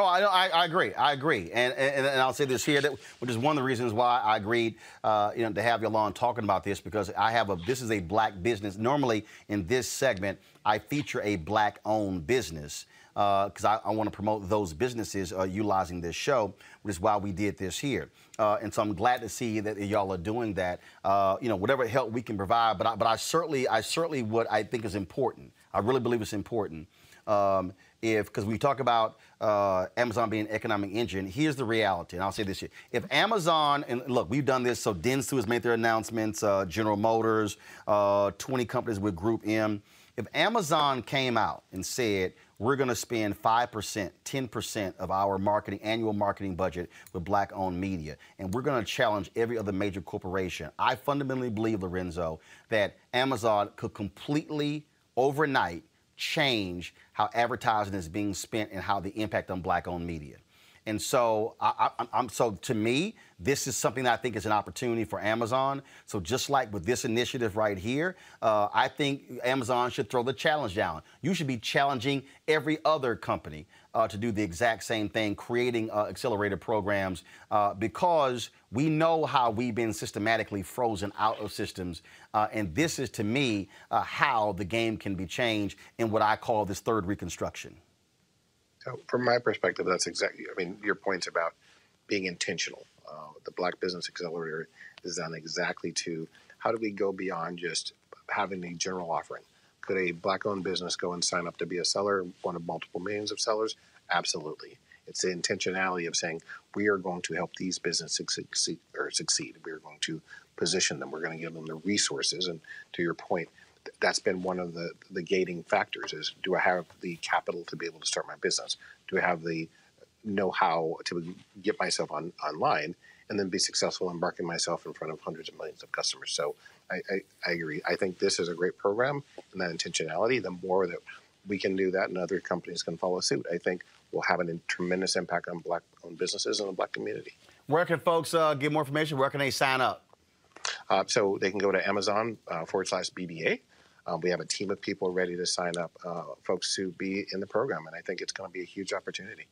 Oh, I, I, I, agree. I agree, and, and, and I'll say this here, that which is one of the reasons why I agreed, uh, you know, to have you on talking about this because I have a. This is a black business. Normally, in this segment, I feature a black-owned business because uh, I, I want to promote those businesses uh, utilizing this show, which is why we did this here. Uh, and so I'm glad to see that y'all are doing that. Uh, you know, whatever help we can provide, but I, but I certainly, I certainly what I think is important. I really believe it's important. Um, if because we talk about uh, Amazon being an economic engine, here's the reality, and I'll say this here: if Amazon and look, we've done this. So Dentsu has made their announcements. Uh, General Motors, uh, 20 companies with Group M. If Amazon came out and said we're going to spend 5%, 10% of our marketing annual marketing budget with black-owned media, and we're going to challenge every other major corporation. I fundamentally believe, Lorenzo, that Amazon could completely overnight change how advertising is being spent and how the impact on black owned media. And so, I, I'm so to me, this is something that I think is an opportunity for Amazon. So just like with this initiative right here, uh, I think Amazon should throw the challenge down. You should be challenging every other company uh, to do the exact same thing, creating uh, accelerator programs, uh, because we know how we've been systematically frozen out of systems. Uh, and this is, to me, uh, how the game can be changed in what I call this third reconstruction. From my perspective, that's exactly. I mean, your points about being intentional. Uh, the Black Business Accelerator is done exactly to how do we go beyond just having a general offering. Could a black-owned business go and sign up to be a seller, one of multiple millions of sellers? Absolutely. It's the intentionality of saying we are going to help these businesses succeed, or succeed. We are going to position them. We're going to give them the resources. And to your point, that's been one of the, the gating factors is do I have the capital to be able to start my business? Do I have the know-how to get myself on online and then be successful embarking myself in front of hundreds of millions of customers? So I, I, I agree. I think this is a great program and that intentionality, the more that we can do that and other companies can follow suit, I think will have a tremendous impact on black-owned businesses and the black community. Where can folks uh, get more information? Where can they sign up? Uh, so they can go to Amazon uh, forward slash BBA. Um, we have a team of people ready to sign up uh, folks to be in the program, and I think it's going to be a huge opportunity.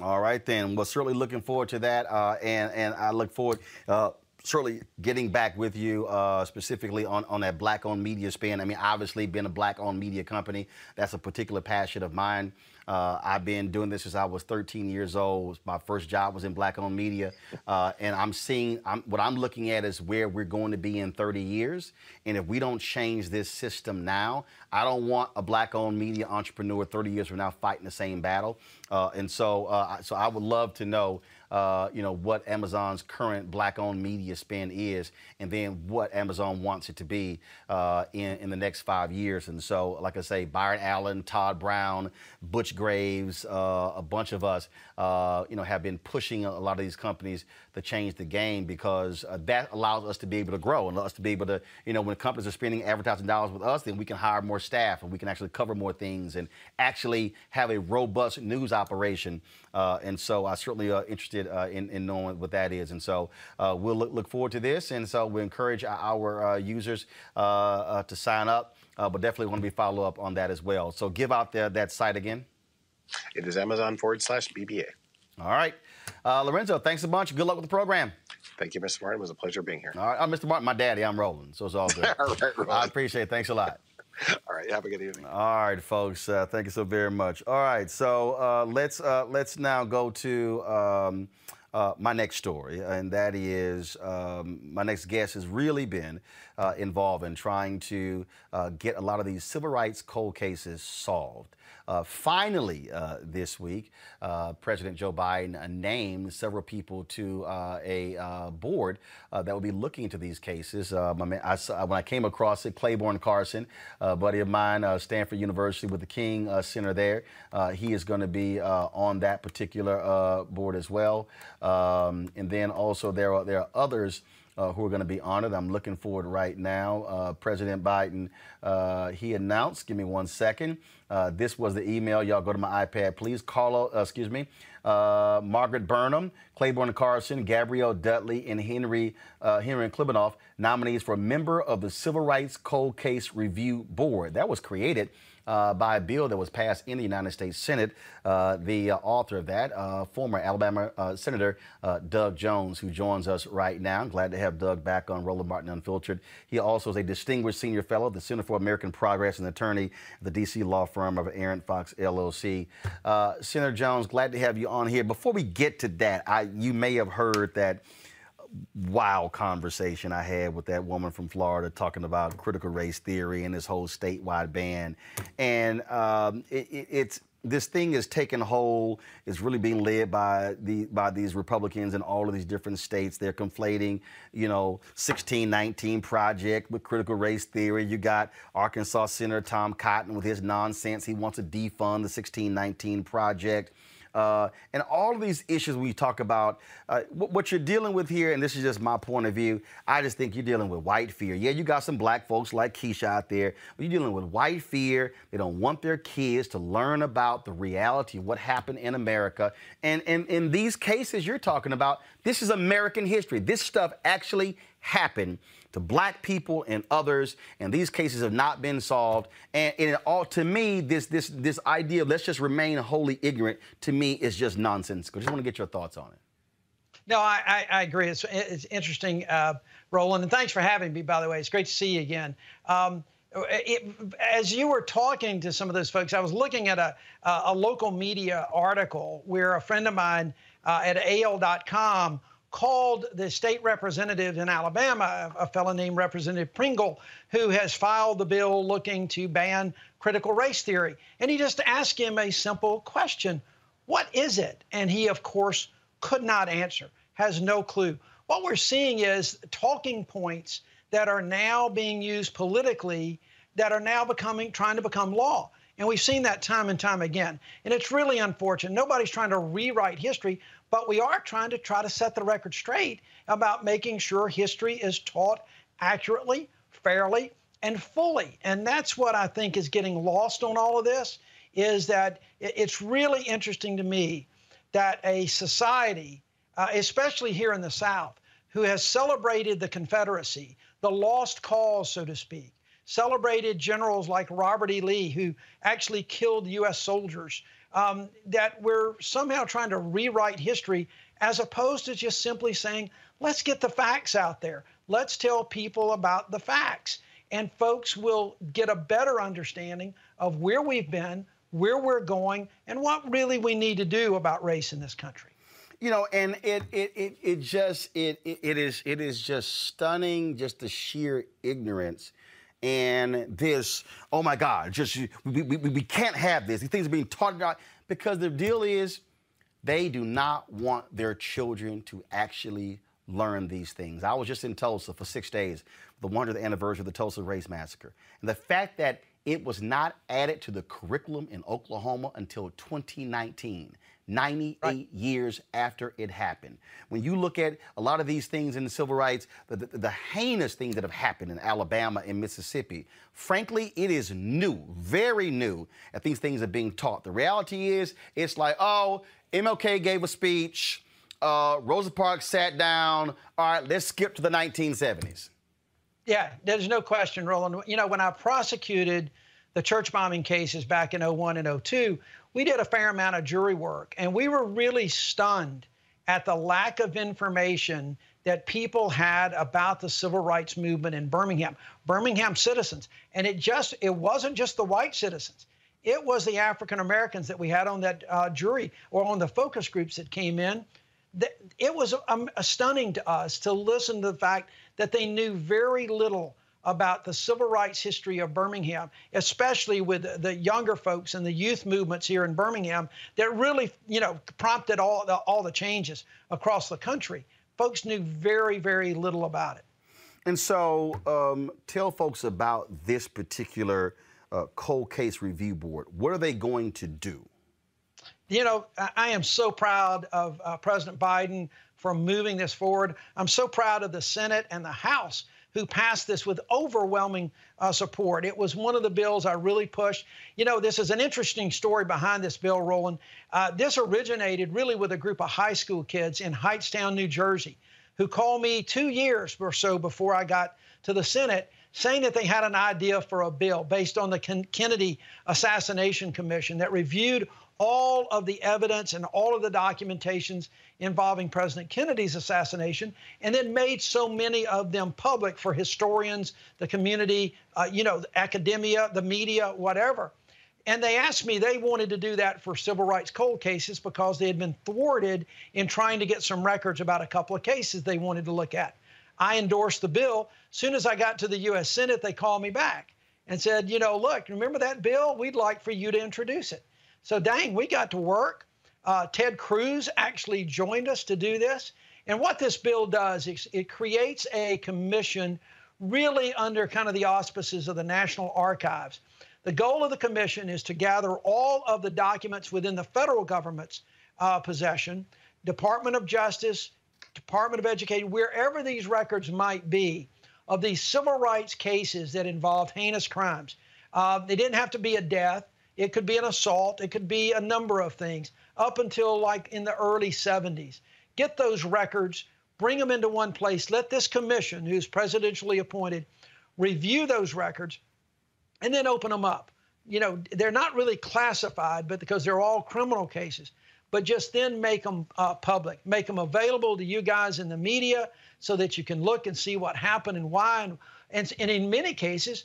All right, then. Well, certainly looking forward to that, uh, and and I look forward. Uh, certainly getting back with you uh, specifically on, on that black-owned media spin. I mean, obviously, being a black-owned media company, that's a particular passion of mine. Uh, I've been doing this since I was 13 years old. My first job was in black-owned media, uh, and I'm seeing I'm, what I'm looking at is where we're going to be in 30 years. And if we don't change this system now, I don't want a black-owned media entrepreneur 30 years from now fighting the same battle. Uh, and so, uh, so I would love to know uh, you know, what Amazon's current black-owned media spend is, and then what Amazon wants it to be uh, in, in the next five years. And so, like I say, Byron Allen, Todd Brown, Butch Graves, uh, a bunch of us, uh, you know, have been pushing a lot of these companies to change the game because uh, that allows us to be able to grow and us to be able to, you know, when companies are spending advertising dollars with us, then we can hire more staff and we can actually cover more things and actually have a robust news operation. Uh, and so I certainly are interested uh, in, in, knowing what that is. And so uh, we'll look, look, forward to this. And so we encourage our uh, users uh, to sign up, but definitely want to be follow up on that as well. So give out the, that site again. It is Amazon forward slash BBA. All right. Uh, Lorenzo, thanks a bunch. Good luck with the program. Thank you, Mr. Martin. It was a pleasure being here. All right. I'm Mr. Martin, my daddy. I'm Roland, so it's all good. all right, I appreciate it. Thanks a lot. all right. Have a good evening. All right, folks. Uh, thank you so very much. All right. So uh, let's uh, let's now go to. Um, uh, my next story, and that is um, my next guest has really been uh, involved in trying to uh, get a lot of these civil rights cold cases solved. Uh, finally, uh, this week, uh, President Joe Biden named several people to a board that will be looking into these cases. I mean, I saw, when I came across it, Clayborne Carson, a buddy of mine, Stanford University with the King Center there, he is going to be on that particular board as well. Um, and then also there are there are others uh, who are going to be honored. I'm looking forward right now. Uh, President Biden, uh, he announced, give me one second. Uh, this was the email. Y'all go to my iPad, please. Call, uh, excuse me, uh, Margaret Burnham, Clayborne Carson, Gabrielle Dudley, and Henry, Henry Klibanoff, nominees for member of the Civil Rights Cold Case Review Board. That was created uh, by a bill that was passed in the United States Senate. Uh, the uh, author of that, uh, former Alabama uh, Senator uh, Doug Jones, who joins us right now. I'm glad to have Doug back on Roland Martin Unfiltered. He also is a distinguished senior fellow at the Center for American Progress and attorney at the D.C. law firm of Arent Fox LLC. Senator Jones, glad to have you on here. Before we get to that, I, you may have heard that wild conversation I had with that woman from Florida talking about critical race theory and this whole statewide ban. And um, it, it, it's this thing is taking hold. It's really being led by the by these Republicans in all of these different states. They're conflating, you know, 1619 project with critical race theory. You got Arkansas Senator Tom Cotton with his nonsense. He wants to defund the 1619 project. Uh, and all of these issues we talk about, uh, what, you're dealing with here, and this is just my point of view, I just think you're dealing with white fear. Yeah, you got some black folks like Keisha out there, but you're dealing with white fear. They don't want their kids to learn about the reality of what happened in America. And in these cases you're talking about, this is American history. This stuff actually happened to black people and others, and these cases have not been solved. And, and it all, to me, this this this idea of let's just remain wholly ignorant to me is just nonsensical. Just want to get your thoughts on it. No, I, I, I agree. It's, it's interesting, uh, Roland, and thanks for having me. By the way, it's great to see you again. Um, it, as you were talking to some of those folks, I was looking at a, a local media article where a friend of mine uh, at AL.com called the state representative in Alabama, a fellow named Representative Pringle, who has filed the bill looking to ban critical race theory. And he just asked him a simple question What is it? And he, of course, could not answer, has no clue. What we're seeing is talking points that are now being used politically that are now becoming trying to become law. And we've seen that time and time again. And it's really unfortunate. Nobody's trying to rewrite history, but we are trying to try to set the record straight about making sure history is taught accurately, fairly, and fully. And that's what I think is getting lost on all of this is that it's really interesting to me that a society, uh, especially here in the South, who has celebrated the Confederacy, the lost cause, so to speak, celebrated generals like Robert E. Lee, who actually killed U.S. soldiers, um, that we're somehow trying to rewrite history as opposed to just simply saying, let's get the facts out there. Let's tell people about the facts. And folks will get a better understanding of where we've been, where we're going, and what really we need to do about race in this country. You know, and it it it, it just it, it it is it is just stunning, just the sheer ignorance and this, oh my God, just we, we, we can't have this. These things are being taught about because the deal is they do not want their children to actually learn these things. I was just in Tulsa for six days, the 100th anniversary of the Tulsa Race Massacre. And the fact that it was not added to the curriculum in Oklahoma until 2019. 98 right. years after it happened. When you look at a lot of these things in the civil rights, the, the, the, heinous things that have happened in Alabama and Mississippi, frankly, it is new, very new, that these things are being taught. The reality is, it's like, oh, MLK gave a speech, uh, Rosa Parks sat down, all right, let's skip to the 1970s. Yeah, there's no question, Roland. You know, when I prosecuted the church bombing cases back in 01 and 02, we did a fair amount of jury work, and we were really stunned at the lack of information that people had about the civil rights movement in Birmingham, Birmingham citizens. And it just, it wasn't just the white citizens. It was the African Americans that we had on that uh, jury or on the focus groups that came in. It was um, stunning to us to listen to the fact that they knew very little about the civil rights history of Birmingham, especially with the younger folks and the youth movements here in Birmingham that really, you know, prompted all the, all the changes across the country. Folks knew very, very little about it. And so, um, tell folks about this particular uh, cold case review board. What are they going to do? You know, I am so proud of uh, President Biden for moving this forward. I'm so proud of the Senate and the House who passed this with overwhelming uh, support. It was one of the bills I really pushed. You know, this is an interesting story behind this bill, Roland. Uh, this originated really with a group of high school kids in Hightstown, New Jersey, who called me two years or so before I got to the Senate saying that they had an idea for a bill based on the Kennedy Assassination Commission that reviewed all of the evidence and all of the documentations involving President Kennedy's assassination, and then made so many of them public for historians, the community, uh, you know, academia, the media, whatever. And they asked me, they wanted to do that for civil rights cold cases because they had been thwarted in trying to get some records about a couple of cases they wanted to look at. I endorsed the bill. Soon as I got to the U.S. Senate, they called me back and said, you know, look, remember that bill? We'd like for you to introduce it. So, dang, we got to work. Uh, Ted Cruz actually joined us to do this. And what this bill does is it creates a commission really under kind of the auspices of the National Archives. The goal of the commission is to gather all of the documents within the federal government's uh, possession, Department of Justice, Department of Education, wherever these records might be, of these civil rights cases that involved heinous crimes. Uh, they didn't have to be a death. It could be an assault. It could be a number of things up until like in the early 70s. Get those records, bring them into one place. Let this commission, who's presidentially appointed, review those records and then open them up. You know, they're not really classified, but because they're all criminal cases, but just then make them uh, public, make them available to you guys in the media so that you can look and see what happened and why, and, and, and in many cases,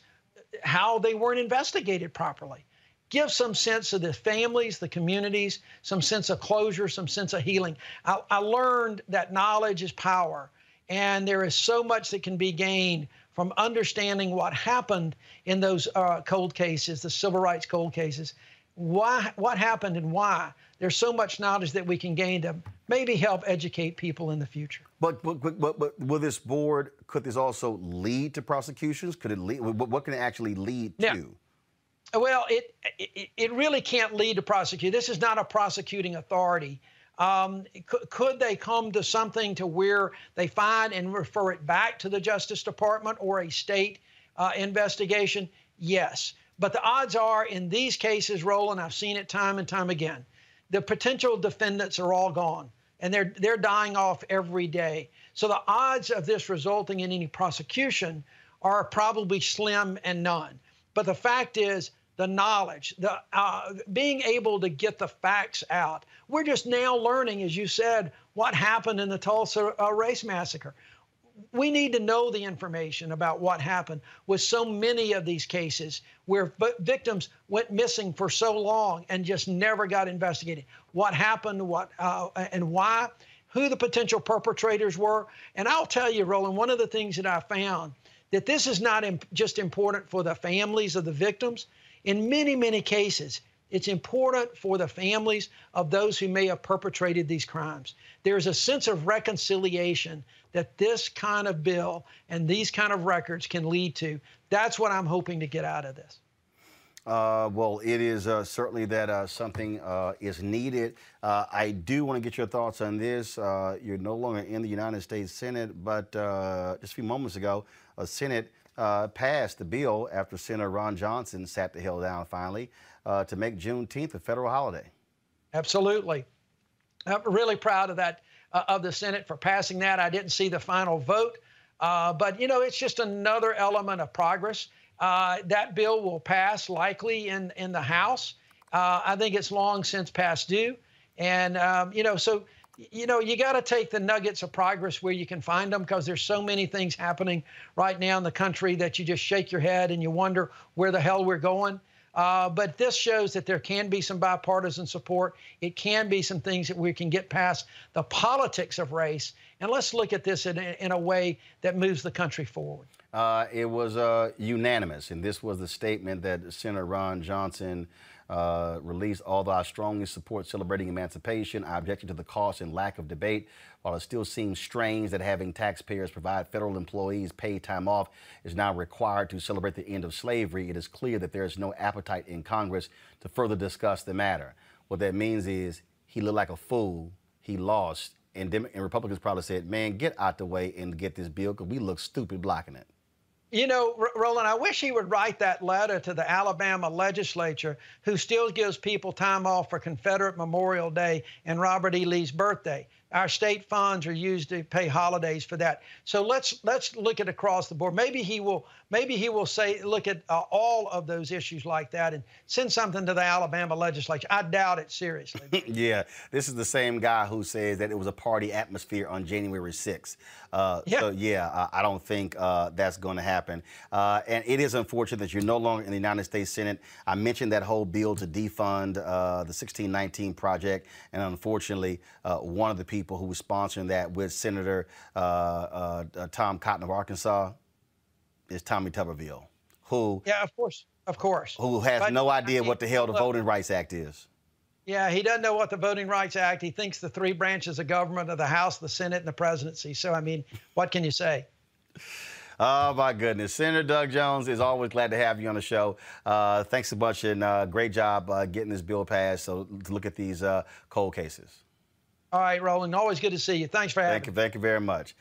how they weren't investigated properly. Give some sense of the families, the communities, some sense of closure, some sense of healing. I, I learned that knowledge is power, and there is so much that can be gained from understanding what happened in those uh, cold cases, the civil rights cold cases, why, what happened and why. There's so much knowledge that we can gain to maybe help educate people in the future. But, but, but, but, will this board, could this also lead to prosecutions? Could it lead, what, what can it actually lead Yeah. to? Well, it, it it really can't lead to prosecute. This is not a prosecuting authority. Um, could, could they come to something to where they find and refer it back to the Justice Department or a state uh, investigation? Yes. But the odds are in these cases, Roland, I've seen it time and time again. The potential defendants are all gone and they're they're dying off every day. So the odds of this resulting in any prosecution are probably slim and none. But the fact is, the knowledge, the uh, being able to get the facts out. We're just now learning, as you said, what happened in the Tulsa uh, race massacre. We need to know the information about what happened with so many of these cases where victims went missing for so long and just never got investigated. What happened, what uh, and why, who the potential perpetrators were. And I'll tell you, Roland, one of the things that I found that this is not imp- just important for the families of the victims. In many, many cases, it's important for the families of those who may have perpetrated these crimes. There's a sense of reconciliation that this kind of bill and these kind of records can lead to. That's what I'm hoping to get out of this. Uh, well, it is uh, certainly that uh, something uh, is needed. Uh, I do want to get your thoughts on this. Uh, you're no longer in the United States Senate, but just a few moments ago, a Senate passed the bill after Senator Ron Johnson sat the Hill down finally to make Juneteenth a federal holiday. Absolutely. I'm really proud of that, uh, of the Senate for passing that. I didn't see the final vote, uh, but you know, it's just another element of progress. Uh, that bill will pass likely in, in the House. Uh, I think it's long since past due. And, um, you know, so, you know, you got to take the nuggets of progress where you can find them because there's so many things happening right now in the country that you just shake your head and you wonder where the hell we're going. Uh, but this shows that there can be some bipartisan support. It can be some things that we can get past the politics of race. And let's look at this in, in a way that moves the country forward. Uh, it was uh, unanimous, and this was the statement that Senator Ron Johnson uh, released. Although I strongly support celebrating emancipation, I object to the cost and lack of debate. While it still seems strange that having taxpayers provide federal employees paid time off is now required to celebrate the end of slavery, it is clear that there is no appetite in Congress to further discuss the matter. What that means is he looked like a fool, he lost, and, Dem- and Republicans probably said, man, get out the way and get this bill because we look stupid blocking it. You know, R- Roland, I wish he would write that letter to the Alabama legislature, who still gives people time off for Confederate Memorial Day and Robert E. Lee's birthday. Our state funds are used to pay holidays for that. So let's let's look at across the board. Maybe he will maybe he will say look at uh, all of those issues like that and send something to the Alabama legislature. I doubt it seriously. yeah, this is the same guy who says that it was a party atmosphere on January 6th. Uh, Yeah. So, yeah, I don't think uh, that's going to happen. Uh, and it is unfortunate that you're no longer in the United States Senate. I mentioned that whole bill to defund uh, the 1619 project, and unfortunately, uh, one of the people who was sponsoring that with Senator uh, uh, uh, Tom Cotton of Arkansas is Tommy Tuberville, who yeah, of course, of course. who has But, no I idea mean, what the hell the look, Voting Rights Act is. Yeah, he doesn't know what the Voting Rights Act. He thinks the three branches of government are the House, the Senate, and the presidency. So, I mean, what can you say? Oh my goodness, Senator Doug Jones is always glad to have you on the show. Uh, thanks a bunch and uh, great job uh, getting this bill passed. So to look at these uh, cold cases. All right, Roland. Always good to see you. Thanks for having me. Thank you. Thank you very much.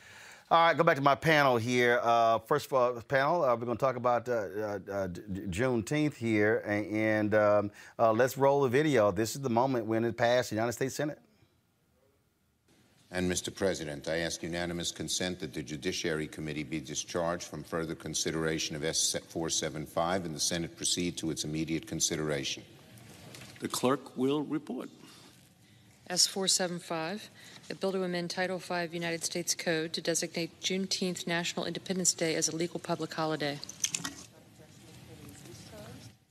All right, go back to my panel here. Uh, first of all, panel, uh, we're going to talk about uh, uh, Juneteenth here, and, um, uh, let's roll the video. This is the moment when it passed the United States Senate. And Mr. President, I ask unanimous consent that the Judiciary Committee be discharged from further consideration of S-475 and the Senate proceed to its immediate consideration. The clerk will report. S475, a bill to amend Title V United States Code to designate Juneteenth National Independence Day as a legal public holiday.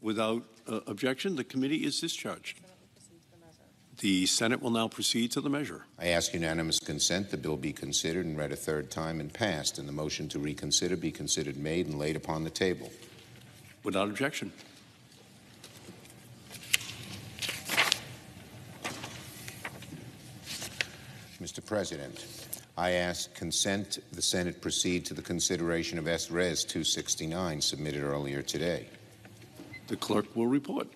Without uh, objection, the committee is discharged. The Senate will now proceed to the measure. I ask unanimous consent the bill be considered and read a third time and passed, and the motion to reconsider be considered made and laid upon the table. Without objection. Mr. President, I ask consent the Senate proceed to the consideration of S. Res. 269 submitted earlier today. The clerk will report.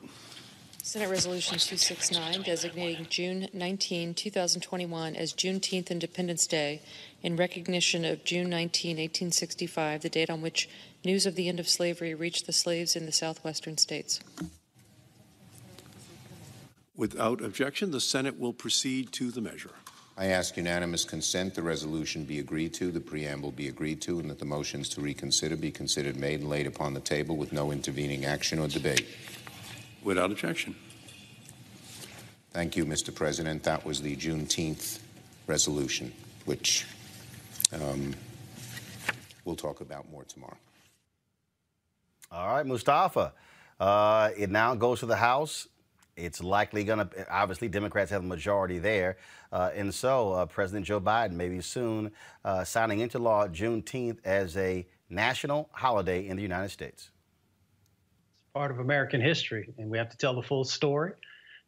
Senate Resolution 269 designating June 19, 2021 as Juneteenth Independence Day in recognition of June 19, 1865, the date on which news of the end of slavery reached the slaves in the southwestern states. Without objection, the Senate will proceed to the measure. I ask unanimous consent the resolution be agreed to, the preamble be agreed to, and that the motions to reconsider be considered made and laid upon the table with no intervening action or debate. Without objection. Thank you, Mr. President. That was the Juneteenth resolution, which um, we'll talk about more tomorrow. All right, Mustafa. Uh, it now goes to the House. It's likely going to, obviously, Democrats have a majority there. Uh, and so uh, President Joe Biden maybe soon uh, signing into law Juneteenth as a national holiday in the United States. It's part of American history, and we have to tell the full story.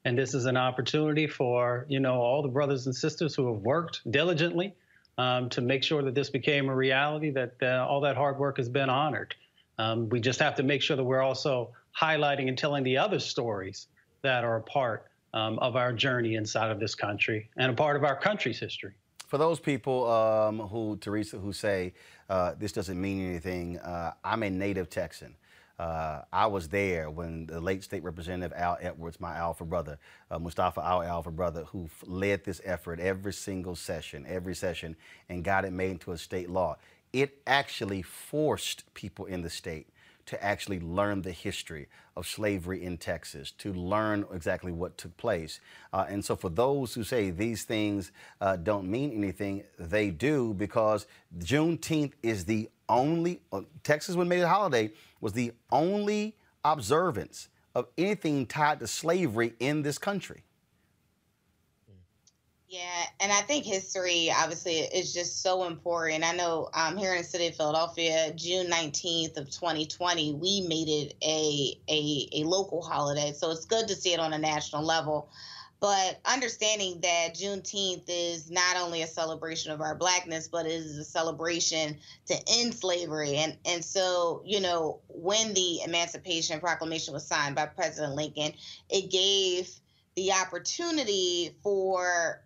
And this is an opportunity for, you know, all the brothers and sisters who have worked diligently um, to make sure that this became a reality, that uh, all that hard work has been honored. Um, we just have to make sure that we're also highlighting and telling the other stories that are a part um, of our journey inside of this country and a part of our country's history. For those people um, who, Teresa, who say uh, this doesn't mean anything, uh, I'm a native Texan. Uh, I was there when the late state representative Al Edwards, my alpha brother, uh, Mustafa Al Alpha brother, who led this effort every single session, every session, and got it made into a state law. It actually forced people in the state to actually learn the history of slavery in Texas, to learn exactly what took place. Uh, and so, for those who say these things uh, don't mean anything, they do because Juneteenth is the only, uh, Texas, when made a holiday, was the only observance of anything tied to slavery in this country. Yeah, and I think history obviously is just so important. I know um, here in the city of Philadelphia, June 19th of 2020, we made it a, a, a local holiday. So it's good to see it on a national level. But understanding that Juneteenth is not only a celebration of our blackness, but it is a celebration to end slavery. And and so, you know, when the Emancipation Proclamation was signed by President Lincoln, it gave the opportunity for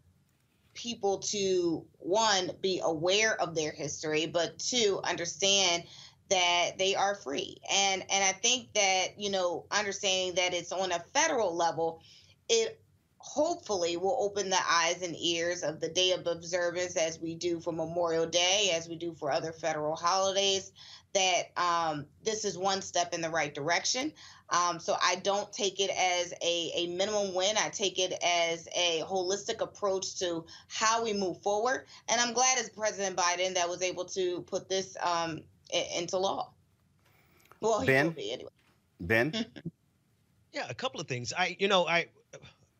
people to one be aware of their history but two understand that they are free. And and i think that you know understanding that it's on a federal level it hopefully will open the eyes and ears of the day of observance as we do for memorial day as we do for other federal holidays that um, this is one step in the right direction. Um, so I don't take it as a, a minimum win. I take it as a holistic approach to how we move forward. And I'm glad as President Biden that was able to put this um, into law. Well, ben, be anyway. Ben. yeah, a couple of things. I, you know, I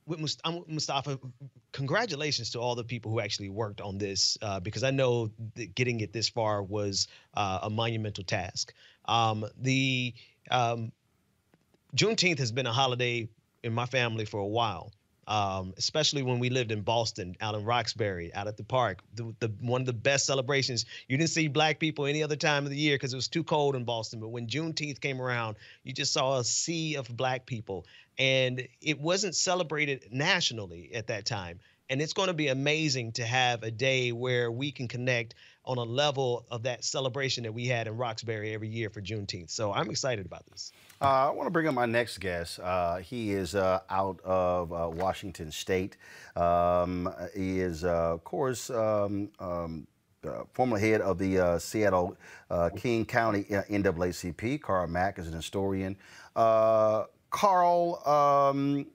with Mustafa, congratulations to all the people who actually worked on this uh, because I know getting it this far was uh, a monumental task. Um, the um, Juneteenth has been a holiday in my family for a while. um, especially when we lived in Boston, out in Roxbury, out at the park. The, the one of the best celebrations. You didn't see black people any other time of the year because it was too cold in Boston. But when Juneteenth came around, you just saw a sea of black people, and it wasn't celebrated nationally at that time. And it's going to be amazing to have a day where we can connect on a level of that celebration that we had in Roxbury every year for Juneteenth. So I'm excited about this. Uh, I want to bring up my next guest. Uh, he is uh, out of uh, Washington State. Um, he is, uh, of course, um, um, uh, former head of the Seattle King County NAACP. Carl Mack is an historian. Carl, um,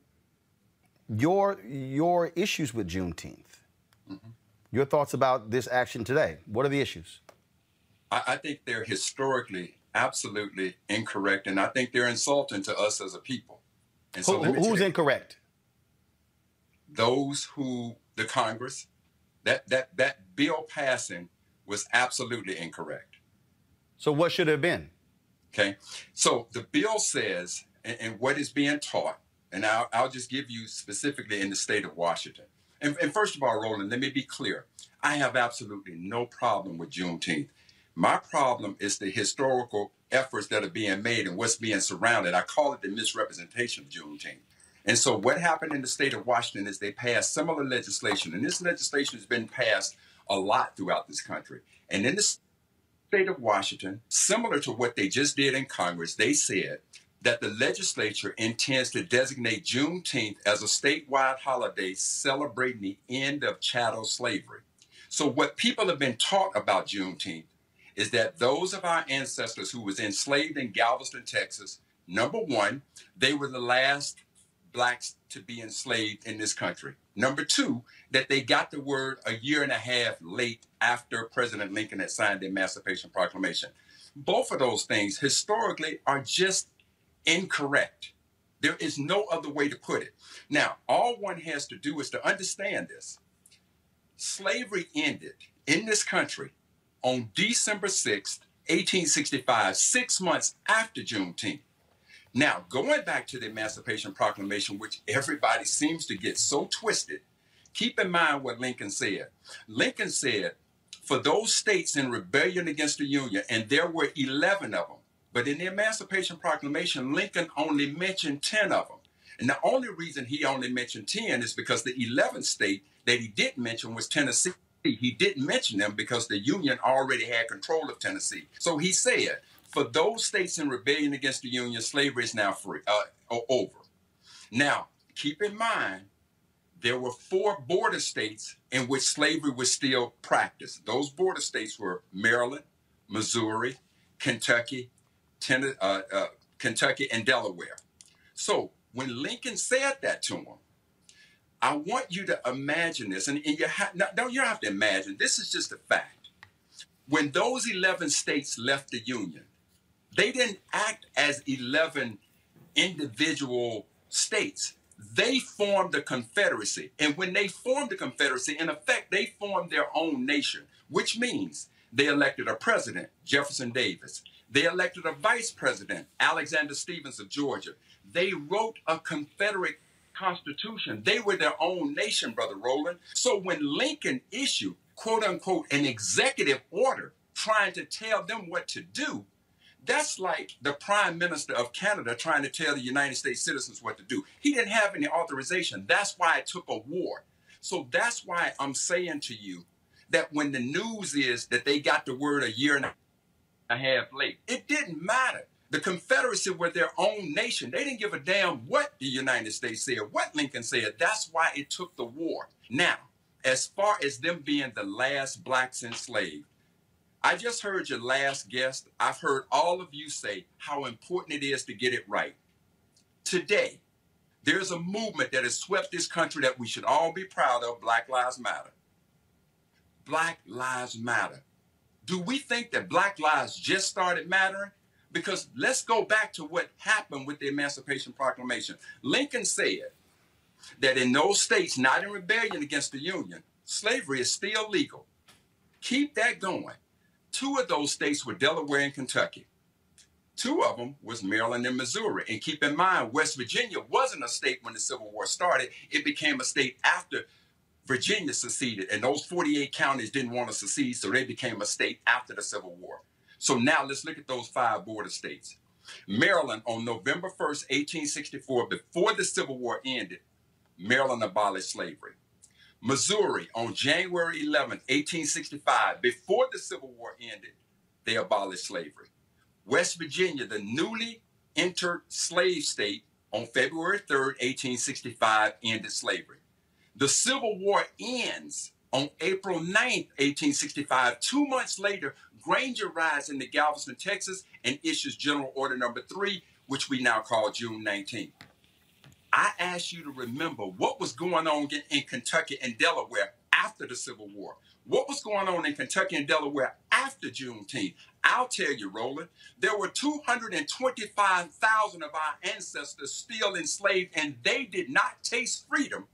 your your issues with Juneteenth. Mm -hmm. Your thoughts about this action today? What are the issues? I, I think they're historically absolutely incorrect, and I think they're insulting to us as a people. And so Who, who's incorrect? Those who the Congress that that that bill passing was absolutely incorrect. So what should have been? Okay, so the bill says, and, and what is being taught, and I'll, I'll just give you specifically in the state of Washington. And, and first of all, Roland, let me be clear. I have absolutely no problem with Juneteenth. My problem is the historical efforts that are being made and what's being surrounded. I call it the misrepresentation of Juneteenth. And so, what happened in the state of Washington is they passed similar legislation, and this legislation has been passed a lot throughout this country. And in the state of Washington, similar to what they just did in Congress, they said that the legislature intends to designate Juneteenth as a statewide holiday celebrating the end of chattel slavery. So, what people have been taught about Juneteenth is that those of our ancestors who was enslaved in Galveston, Texas, number one, they were the last blacks to be enslaved in this country. Number two, that they got the word a year and a half late after President Lincoln had signed the Emancipation Proclamation. Both of those things historically are just incorrect. There is no other way to put it. Now, all one has to do is to understand this. Slavery ended in this country on December 6th, 1865, six months after Juneteenth. Now, going back to the Emancipation Proclamation, which everybody seems to get so twisted, keep in mind what Lincoln said. Lincoln said, for those states in rebellion against the Union, and there were 11 of them, but in the Emancipation Proclamation, Lincoln only mentioned 10 of them. And the only reason he only mentioned 10 is because the 11th state that he didn't mention was Tennessee. He didn't mention them because the Union already had control of Tennessee. So he said, for those states in rebellion against the Union, slavery is now free, uh, over. Now, keep in mind, there were four border states in which slavery was still practiced. Those border states were Maryland, Missouri, Kentucky, Ten- uh, uh, Kentucky, and Delaware. So when Lincoln said that to him, I want you to imagine this, and, and you ha- no, you don't have to imagine. This is just a fact. When those 11 states left the Union, they didn't act as 11 individual states. They formed a confederacy. And when they formed a confederacy, in effect, they formed their own nation, which means they elected a president, Jefferson Davis. They elected a vice president, Alexander Stephens of Georgia. They wrote a Confederate Constitution. They were their own nation, Brother Roland. So when Lincoln issued, quote unquote, an executive order trying to tell them what to do, that's like the prime minister of Canada trying to tell the United States citizens what to do. He didn't have any authorization. That's why it took a war. So that's why I'm saying to you that when the news is that they got the word a year and a half late, it didn't matter. The Confederacy were their own nation. They didn't give a damn what the United States said, what Lincoln said. That's why it took the war. Now, as far as them being the last blacks enslaved, I just heard your last guest. I've heard all of you say how important it is to get it right. Today, there's a movement that has swept this country that we should all be proud of Black Lives Matter. Black Lives Matter. Do we think that Black lives just started mattering? Because let's go back to what happened with the Emancipation Proclamation. Lincoln said that in those states not in rebellion against the Union, slavery is still legal. Keep that going. Two of those states were Delaware and Kentucky. Two of them was Maryland and Missouri. And keep in mind, West Virginia wasn't a state when the Civil War started. It became a state after Virginia seceded. And those 48 counties didn't want to secede, so they became a state after the Civil War. So now let's look at those five border states. Maryland, on November 1st, 1864, before the Civil War ended, Maryland abolished slavery. Missouri, on January 11, 1865, before the Civil War ended, they abolished slavery. West Virginia, the newly entered slave state, on February 3, 1865, ended slavery. The Civil War ends on April 9, 1865. Two months later, Granger rides into Galveston, Texas, and issues General Order Number 3, which we now call June 19. I ask you to remember what was going on in Kentucky and Delaware after the Civil War. What was going on in Kentucky and Delaware after Juneteenth? I'll tell you, Roland, there were 225,000 of our ancestors still enslaved, and they did not taste freedom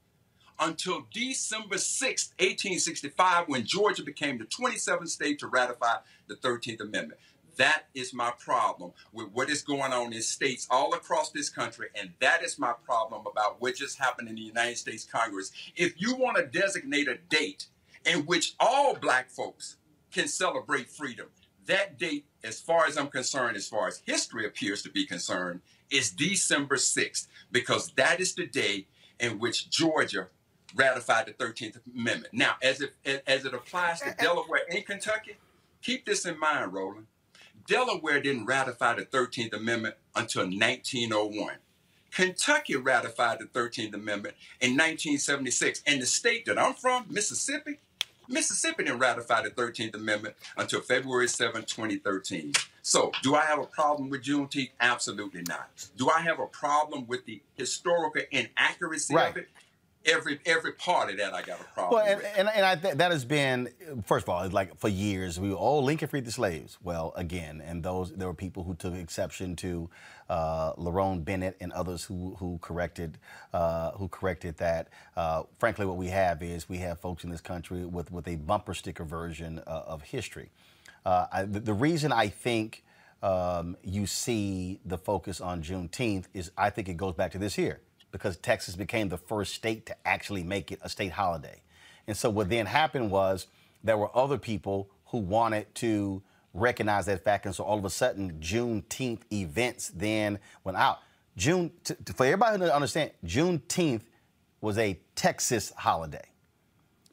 until December 6, 1865, when Georgia became the 27th state to ratify the 13th Amendment. That is my problem with what is going on in states all across this country. And that is my problem about what just happened in the United States Congress. If you want to designate a date in which all black folks can celebrate freedom, that date, as far as I'm concerned, as far as history appears to be concerned, is December 6th, because that is the day in which Georgia ratified the 13th Amendment. Now, as it, as it applies to Delaware and Kentucky, keep this in mind, Roland. Delaware didn't ratify the 13th Amendment until 1901. Kentucky ratified the 13th Amendment in 1976. And the state that I'm from, Mississippi, Mississippi didn't ratify the 13th Amendment until February 7, 2013. So, do I have a problem with Juneteenth? Absolutely not. Do I have a problem with the historical inaccuracy Right. of it? Every every part of that I got a problem Well, and, with. and, and I th- that has been, first of all, it's like for years, we were, oh, Lincoln freed the slaves. Well, again, and those, there were people who took exception to uh, Lerone Bennett and others who, who corrected, uh, who corrected that. Uh, frankly, what we have is we have folks in this country with, with a bumper sticker version uh, of history. Uh, I, the, the reason I think um, you see the focus on Juneteenth is I think it goes back to this here because Texas became the first state to actually make it a state holiday. And so what then happened was there were other people who wanted to recognize that fact. And so all of a sudden, Juneteenth events then went out. June, t- for everybody to understand, Juneteenth was a Texas holiday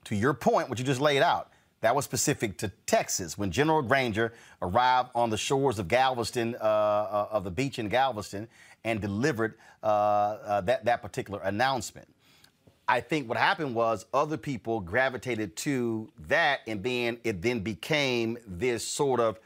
to your point, what you just laid out, that was specific to Texas. When General Granger arrived on the shores of Galveston, uh, uh, of the beach in Galveston, and delivered uh, uh, that, that particular announcement. I think what happened was other people gravitated to that, and then it then became this sort of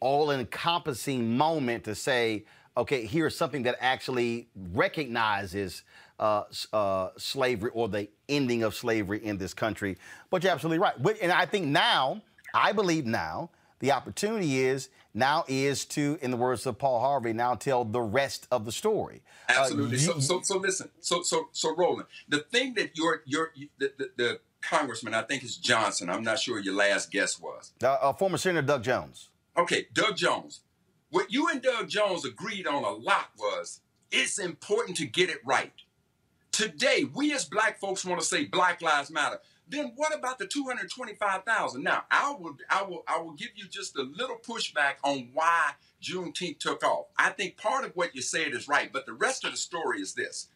all encompassing moment to say, okay, here's something that actually recognizes uh, uh, slavery or the ending of slavery in this country. But you're absolutely right. And I think now, I believe now, the opportunity is now is to, in the words of Paul Harvey, now tell the rest of the story. Uh, Absolutely. you- so, so, so listen. So, so, so, Roland, the thing that your, your, the, the, the congressman, I think is Johnson. I'm not sure your last guess was. uh, uh, former Senator Doug Jones. Okay, Doug Jones. What you and Doug Jones agreed on a lot was it's important to get it right. Today, we as black folks want to say Black Lives Matter. Then what about the 225,000? Now, I will, I will, I will give you just a little pushback on why Juneteenth took off. I think part of what you said is right, but the rest of the story is this.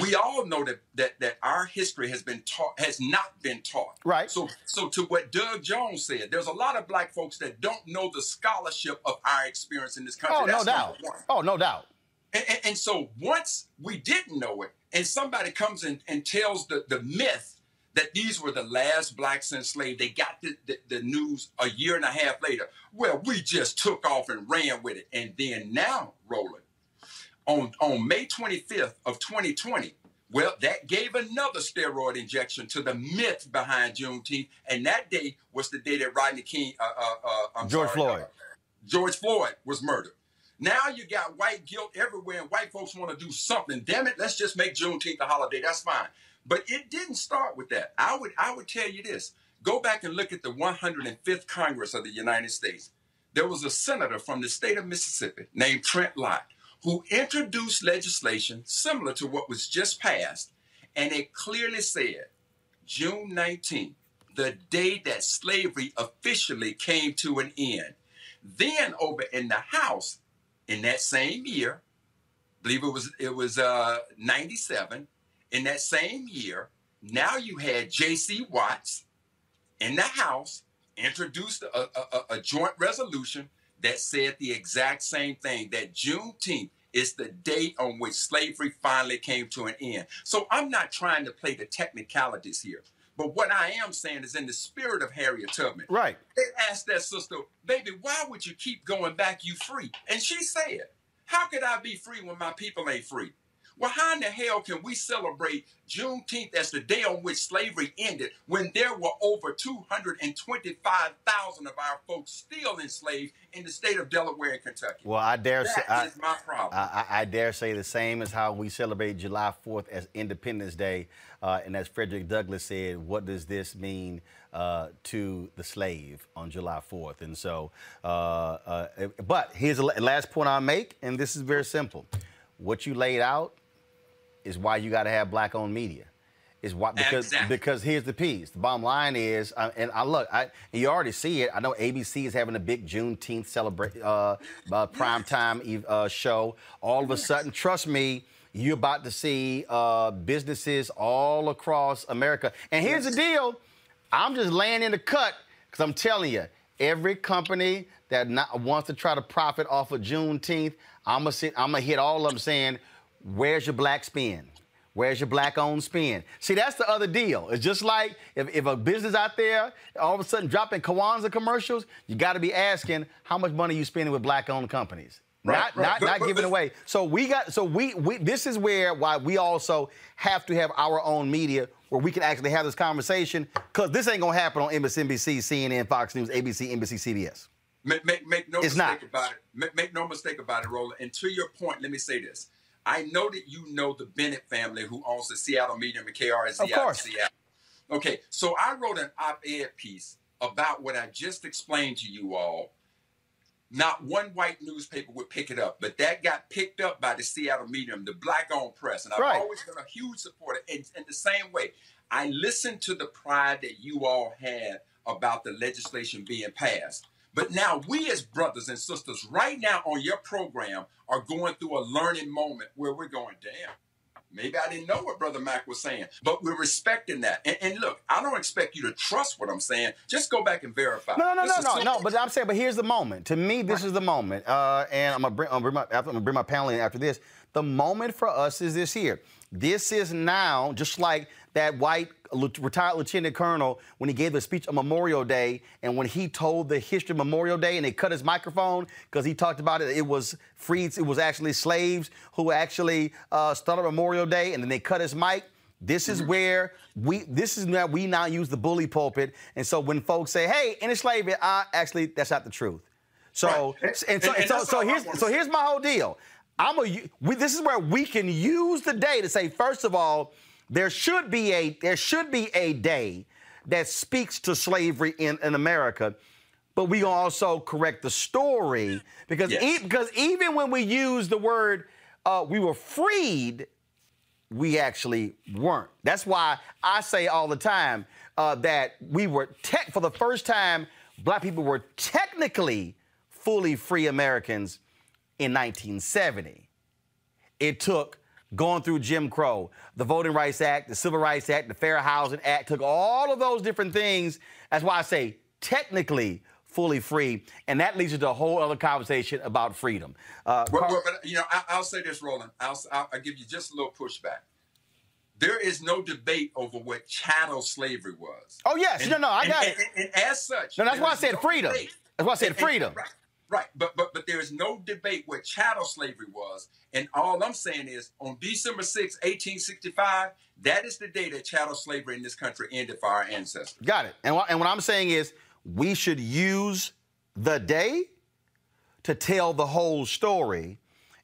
We all know that that that our history has been taught has not been taught. Right. So so to what Doug Jones said, there's a lot of black folks that don't know the scholarship of our experience in this country. Oh, no doubt. Oh, no doubt. And, and, and so once we didn't know it, and somebody comes in and tells the, the myth that these were the last blacks enslaved, they got the, the, the news a year and a half later. Well, we just took off and ran with it. And then now, Roland, on, on May 25th of 2020, well, that gave another steroid injection to the myth behind Juneteenth. And that day was the day that Rodney King, uh, uh, uh, George sorry, Floyd. George Floyd was murdered. Now you got white guilt everywhere, and white folks want to do something. Damn it, let's just make Juneteenth a holiday. That's fine. But it didn't start with that. I would I would tell you this. Go back and look at the 105th Congress of the United States. there was a senator from the state of Mississippi named Trent Lott who introduced legislation similar to what was just passed, and it clearly said June 19th, the day that slavery officially came to an end. Then over in the House, in that same year, I believe it was it was uh, 97, in that same year, now you had J.C. Watts in the House introduced a, a, a, joint resolution that said the exact same thing that Juneteenth is the date on which slavery finally came to an end. So I'm not trying to play the technicalities here. But what I am saying is in the spirit of Harriet Tubman. Right. They asked that sister, baby, why would you keep going back? You free. And she said, How could I be free when my people ain't free? Well, how in the hell can we celebrate Juneteenth as the day on which slavery ended when there were over 225,000 of our folks still enslaved in the state of Delaware and Kentucky? Well, I dare that say I, my problem. I, I, I dare say the same as how we celebrate July 4th as Independence Day, uh, and as Frederick Douglass said, what does this mean uh, to the slave on July 4th? And so, uh, uh but here's the last point I make, and this is very simple: what you laid out is why you got to have black-owned media. Is why because Exactly. because here's the piece. The bottom line is, uh, and I look, I you already see it. I know ABC is having a big Juneteenth celebrate uh, uh, primetime eve- uh, show. All of a sudden, trust me, you're about to see uh, businesses all across America. And here's the deal: I'm just laying in the cut because I'm telling you, every company that not, wants to try to profit off of Juneteenth, I'm gonna sit, I'm gonna hit all of them saying, "Where's your black spin? Where's your black-owned spin?" See, that's the other deal. It's just like if, if a business out there all of a sudden dropping Kwanzaa commercials, you got to be asking how much money you spending with black-owned companies. Right, not right. not, But- not but- giving away. So we got so we, we this is where why we also have to have our own media where we can actually have this conversation because this ain't gonna happen on MSNBC, CNN, Fox News, ABC, NBC, CBS. Make, make, make no It's mistake not. about it. Make, make no mistake about it, Roland. And to your point, let me say this. I know that you know the Bennett family who owns the Seattle Medium and KRSZ Of out course. Seattle. Okay, so I wrote an op-ed piece about what I just explained to you all. Not one white newspaper would pick it up, but that got picked up by the Seattle Medium, the black-owned press, and I've Right. always been a huge supporter. In, in the same way, I listened to the pride that you all had about the legislation being passed. But now we as brothers and sisters right now on your program are going through a learning moment where we're going, damn, maybe I didn't know what Brother Mac was saying, but we're respecting that. And, and look, I don't expect you to trust what I'm saying. Just go back and verify. No, no, no, no, so- no. But I'm saying, but here's the moment. To me, this is the moment. Uh, and I'm gonna bring, I'm gonna bring my, I'm gonna bring my panel in after this. The moment for us is this here. This is now just like that white retired lieutenant colonel when he gave the speech on Memorial Day, and when he told the history of Memorial Day, and they cut his microphone because he talked about it. It was freed. It was actually slaves who actually uh, started Memorial Day, and then they cut his mic. This is where we. This is where we now use the bully pulpit. And so when folks say, "Hey, in slavery," I actually, that's not the truth. So Right. and so And- and so so here's so here's my whole deal. I'm a. We, this is where we can use the day to say, first of all, there should be a there should be a day that speaks to slavery in, in America. But we also correct the story because Yes. e- because even when we use the word uh, we were freed, we actually weren't. That's why I say all the time uh, that we were tech for the first time. Black people were technically fully free Americans in 1970. It took going through Jim Crow, the Voting Rights Act, the Civil Rights Act, the Fair Housing Act, took all of those different things. That's why I say technically fully free, and that leads to a whole other conversation about freedom. Uh, Well, well, but you know, I, I'll say this, Roland. I'll, I'll, I'll give you just a little pushback. There is no debate over what chattel slavery was. Oh, yes. No, no, I got and, it. And, and as such, No, that's why I said no freedom. debate. That's why I said And- and- freedom. right, right. But but but there is no debate what chattel slavery was. And all I'm saying is, on December 6, 1865, that is the day that chattel slavery in this country ended for our ancestors. Got it. And what, and what I'm saying is, we should use the day to tell the whole story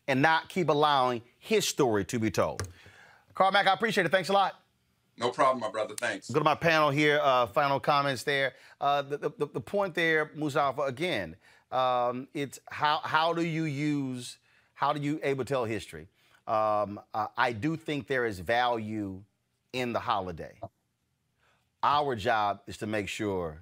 and not keep allowing his story to be told. Carl Mack, I appreciate it. Thanks a lot. No problem, my brother. Thanks. Go to my panel here. Uh, final comments there. Uh, the, the, the point there, Mustafa, again, Um, it's how how do you use how do you able to tell history? Um, uh, I do think there is value in the holiday. Our job is to make sure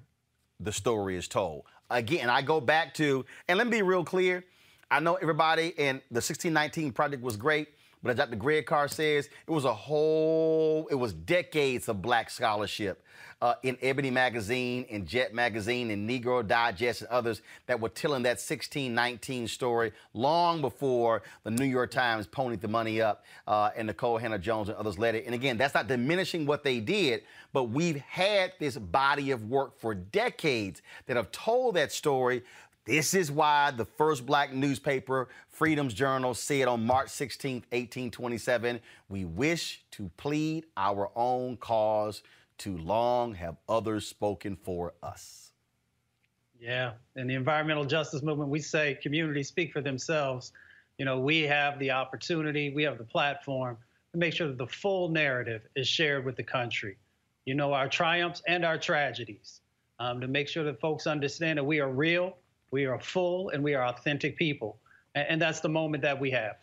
the story is told. Again, I go back to, and let me be real clear. I know everybody, and the 1619 project was great, but as Dr. Greg Carr says, it was a whole, it was decades of black scholarship uh, in Ebony Magazine, in Jet Magazine, in Negro Digest, and others that were telling that 1619 story long before the New York Times ponied the money up uh, and Nikole Hannah-Jones and others led it. And again, that's not diminishing what they did, but we've had this body of work for decades that have told that story. This is why the first black newspaper, Freedom's Journal, said on March 16, 1827, we wish to plead our own cause too long have others spoken for us. Yeah, in the environmental justice movement, we say communities speak for themselves. You know, we have the opportunity, we have the platform to make sure that the full narrative is shared with the country. You know, our triumphs and our tragedies, um, to make sure that folks understand that we are real, we are full, and we are authentic people. And, and that's the moment that we have.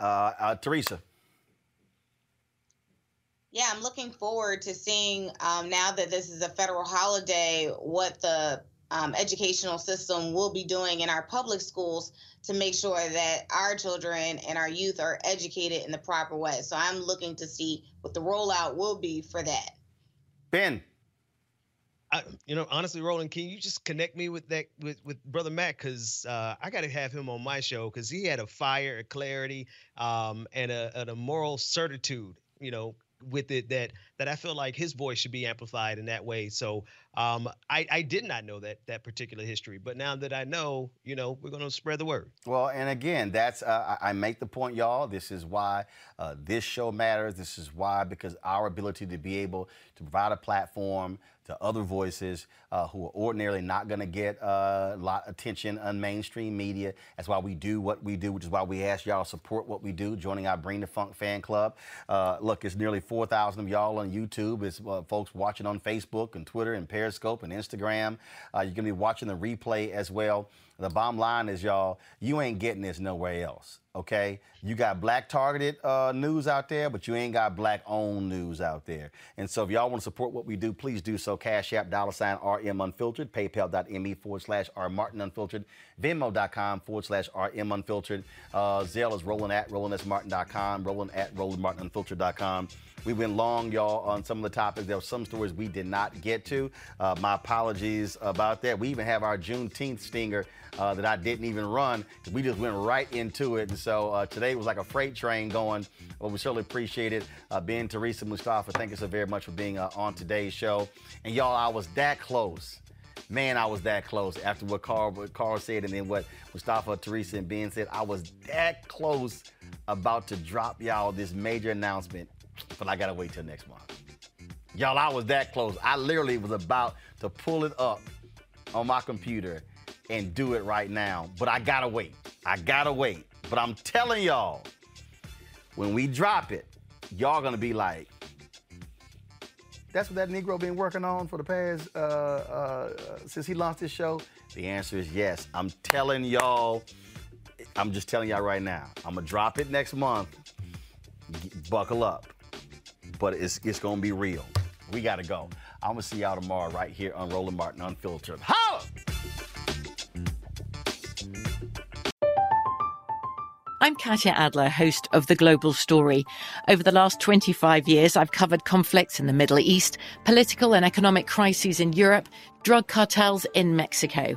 Uh, uh, Teresa. Yeah, I'm looking forward to seeing um, now that this is a federal holiday what the um, educational system will be doing in our public schools to make sure that our children and our youth are educated in the proper way. So I'm looking to see what the rollout will be for that. Ben. I, you know, honestly, Roland, can you just connect me with that with with brother Matt? Because uh, I got to have him on my show because he had a fire, a clarity, um, and a, and a moral certitude. You know, with it that that I feel like his voice should be amplified in that way. So um, I, I did not know that that particular history, but now that I know, you know, we're going to spread the word. Well, and again, that's uh, I make the point, y'all. This is why uh, this show matters. This is why because our ability to be able to provide a platform to other voices uh, who are ordinarily not going to get uh, a lot of attention on mainstream media. That's why we do what we do, which is why we ask y'all to support what we do, joining our Bring the Funk fan club. Uh, look, it's nearly 4,000 of y'all on YouTube. It's uh, folks watching on Facebook and Twitter and Periscope and Instagram. Uh, you're going to be watching the replay as well. The bottom line is, y'all, you ain't getting this nowhere else. Okay, you got black targeted uh, news out there, but you ain't got black owned news out there. And so, if y'all want to support what we do, please do so. Cash App, dollar sign RM Unfiltered, PayPal.me forward slash R Martin Unfiltered, Venmo.com forward slash RM Unfiltered. Uh, Zelle is rolling at RolandSMartin.com, rolling at RolandMartinUnfiltered.com. We went long, y'all, on some of the topics. There were some stories we did not get to. Uh, my apologies about that. We even have our Juneteenth stinger uh, that I didn't even run we just went right into it. And so uh, today was like a freight train going. Well, we certainly appreciate it. Uh, ben, Teresa, Mustafa, thank you so very much for being uh, on today's show. And y'all, I was that close. Man, I was that close after what Carl, what Carl said and then what Mustafa, Teresa, and Ben said. I was that close about to drop y'all this major announcement but I gotta wait till next month. Y'all, I was that close. I literally was about to pull it up on my computer and do it right now, but I gotta wait. I gotta wait. But I'm telling y'all, when we drop it, y'all gonna be like, that's what that Negro been working on for the past uh, uh, since he launched his show. The answer is yes. I'm telling y'all. I'm just telling y'all right now. I'm gonna drop it next month. Buckle up but it's, it's going to be real. We got to go. I'm going to see y'all tomorrow right here on Roland Martin Unfiltered. Holla! I'm Katya Adler, host of The Global Story. Over the last 25 years, I've covered conflicts in the Middle East, political and economic crises in Europe, drug cartels in Mexico.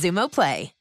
Xumo Play.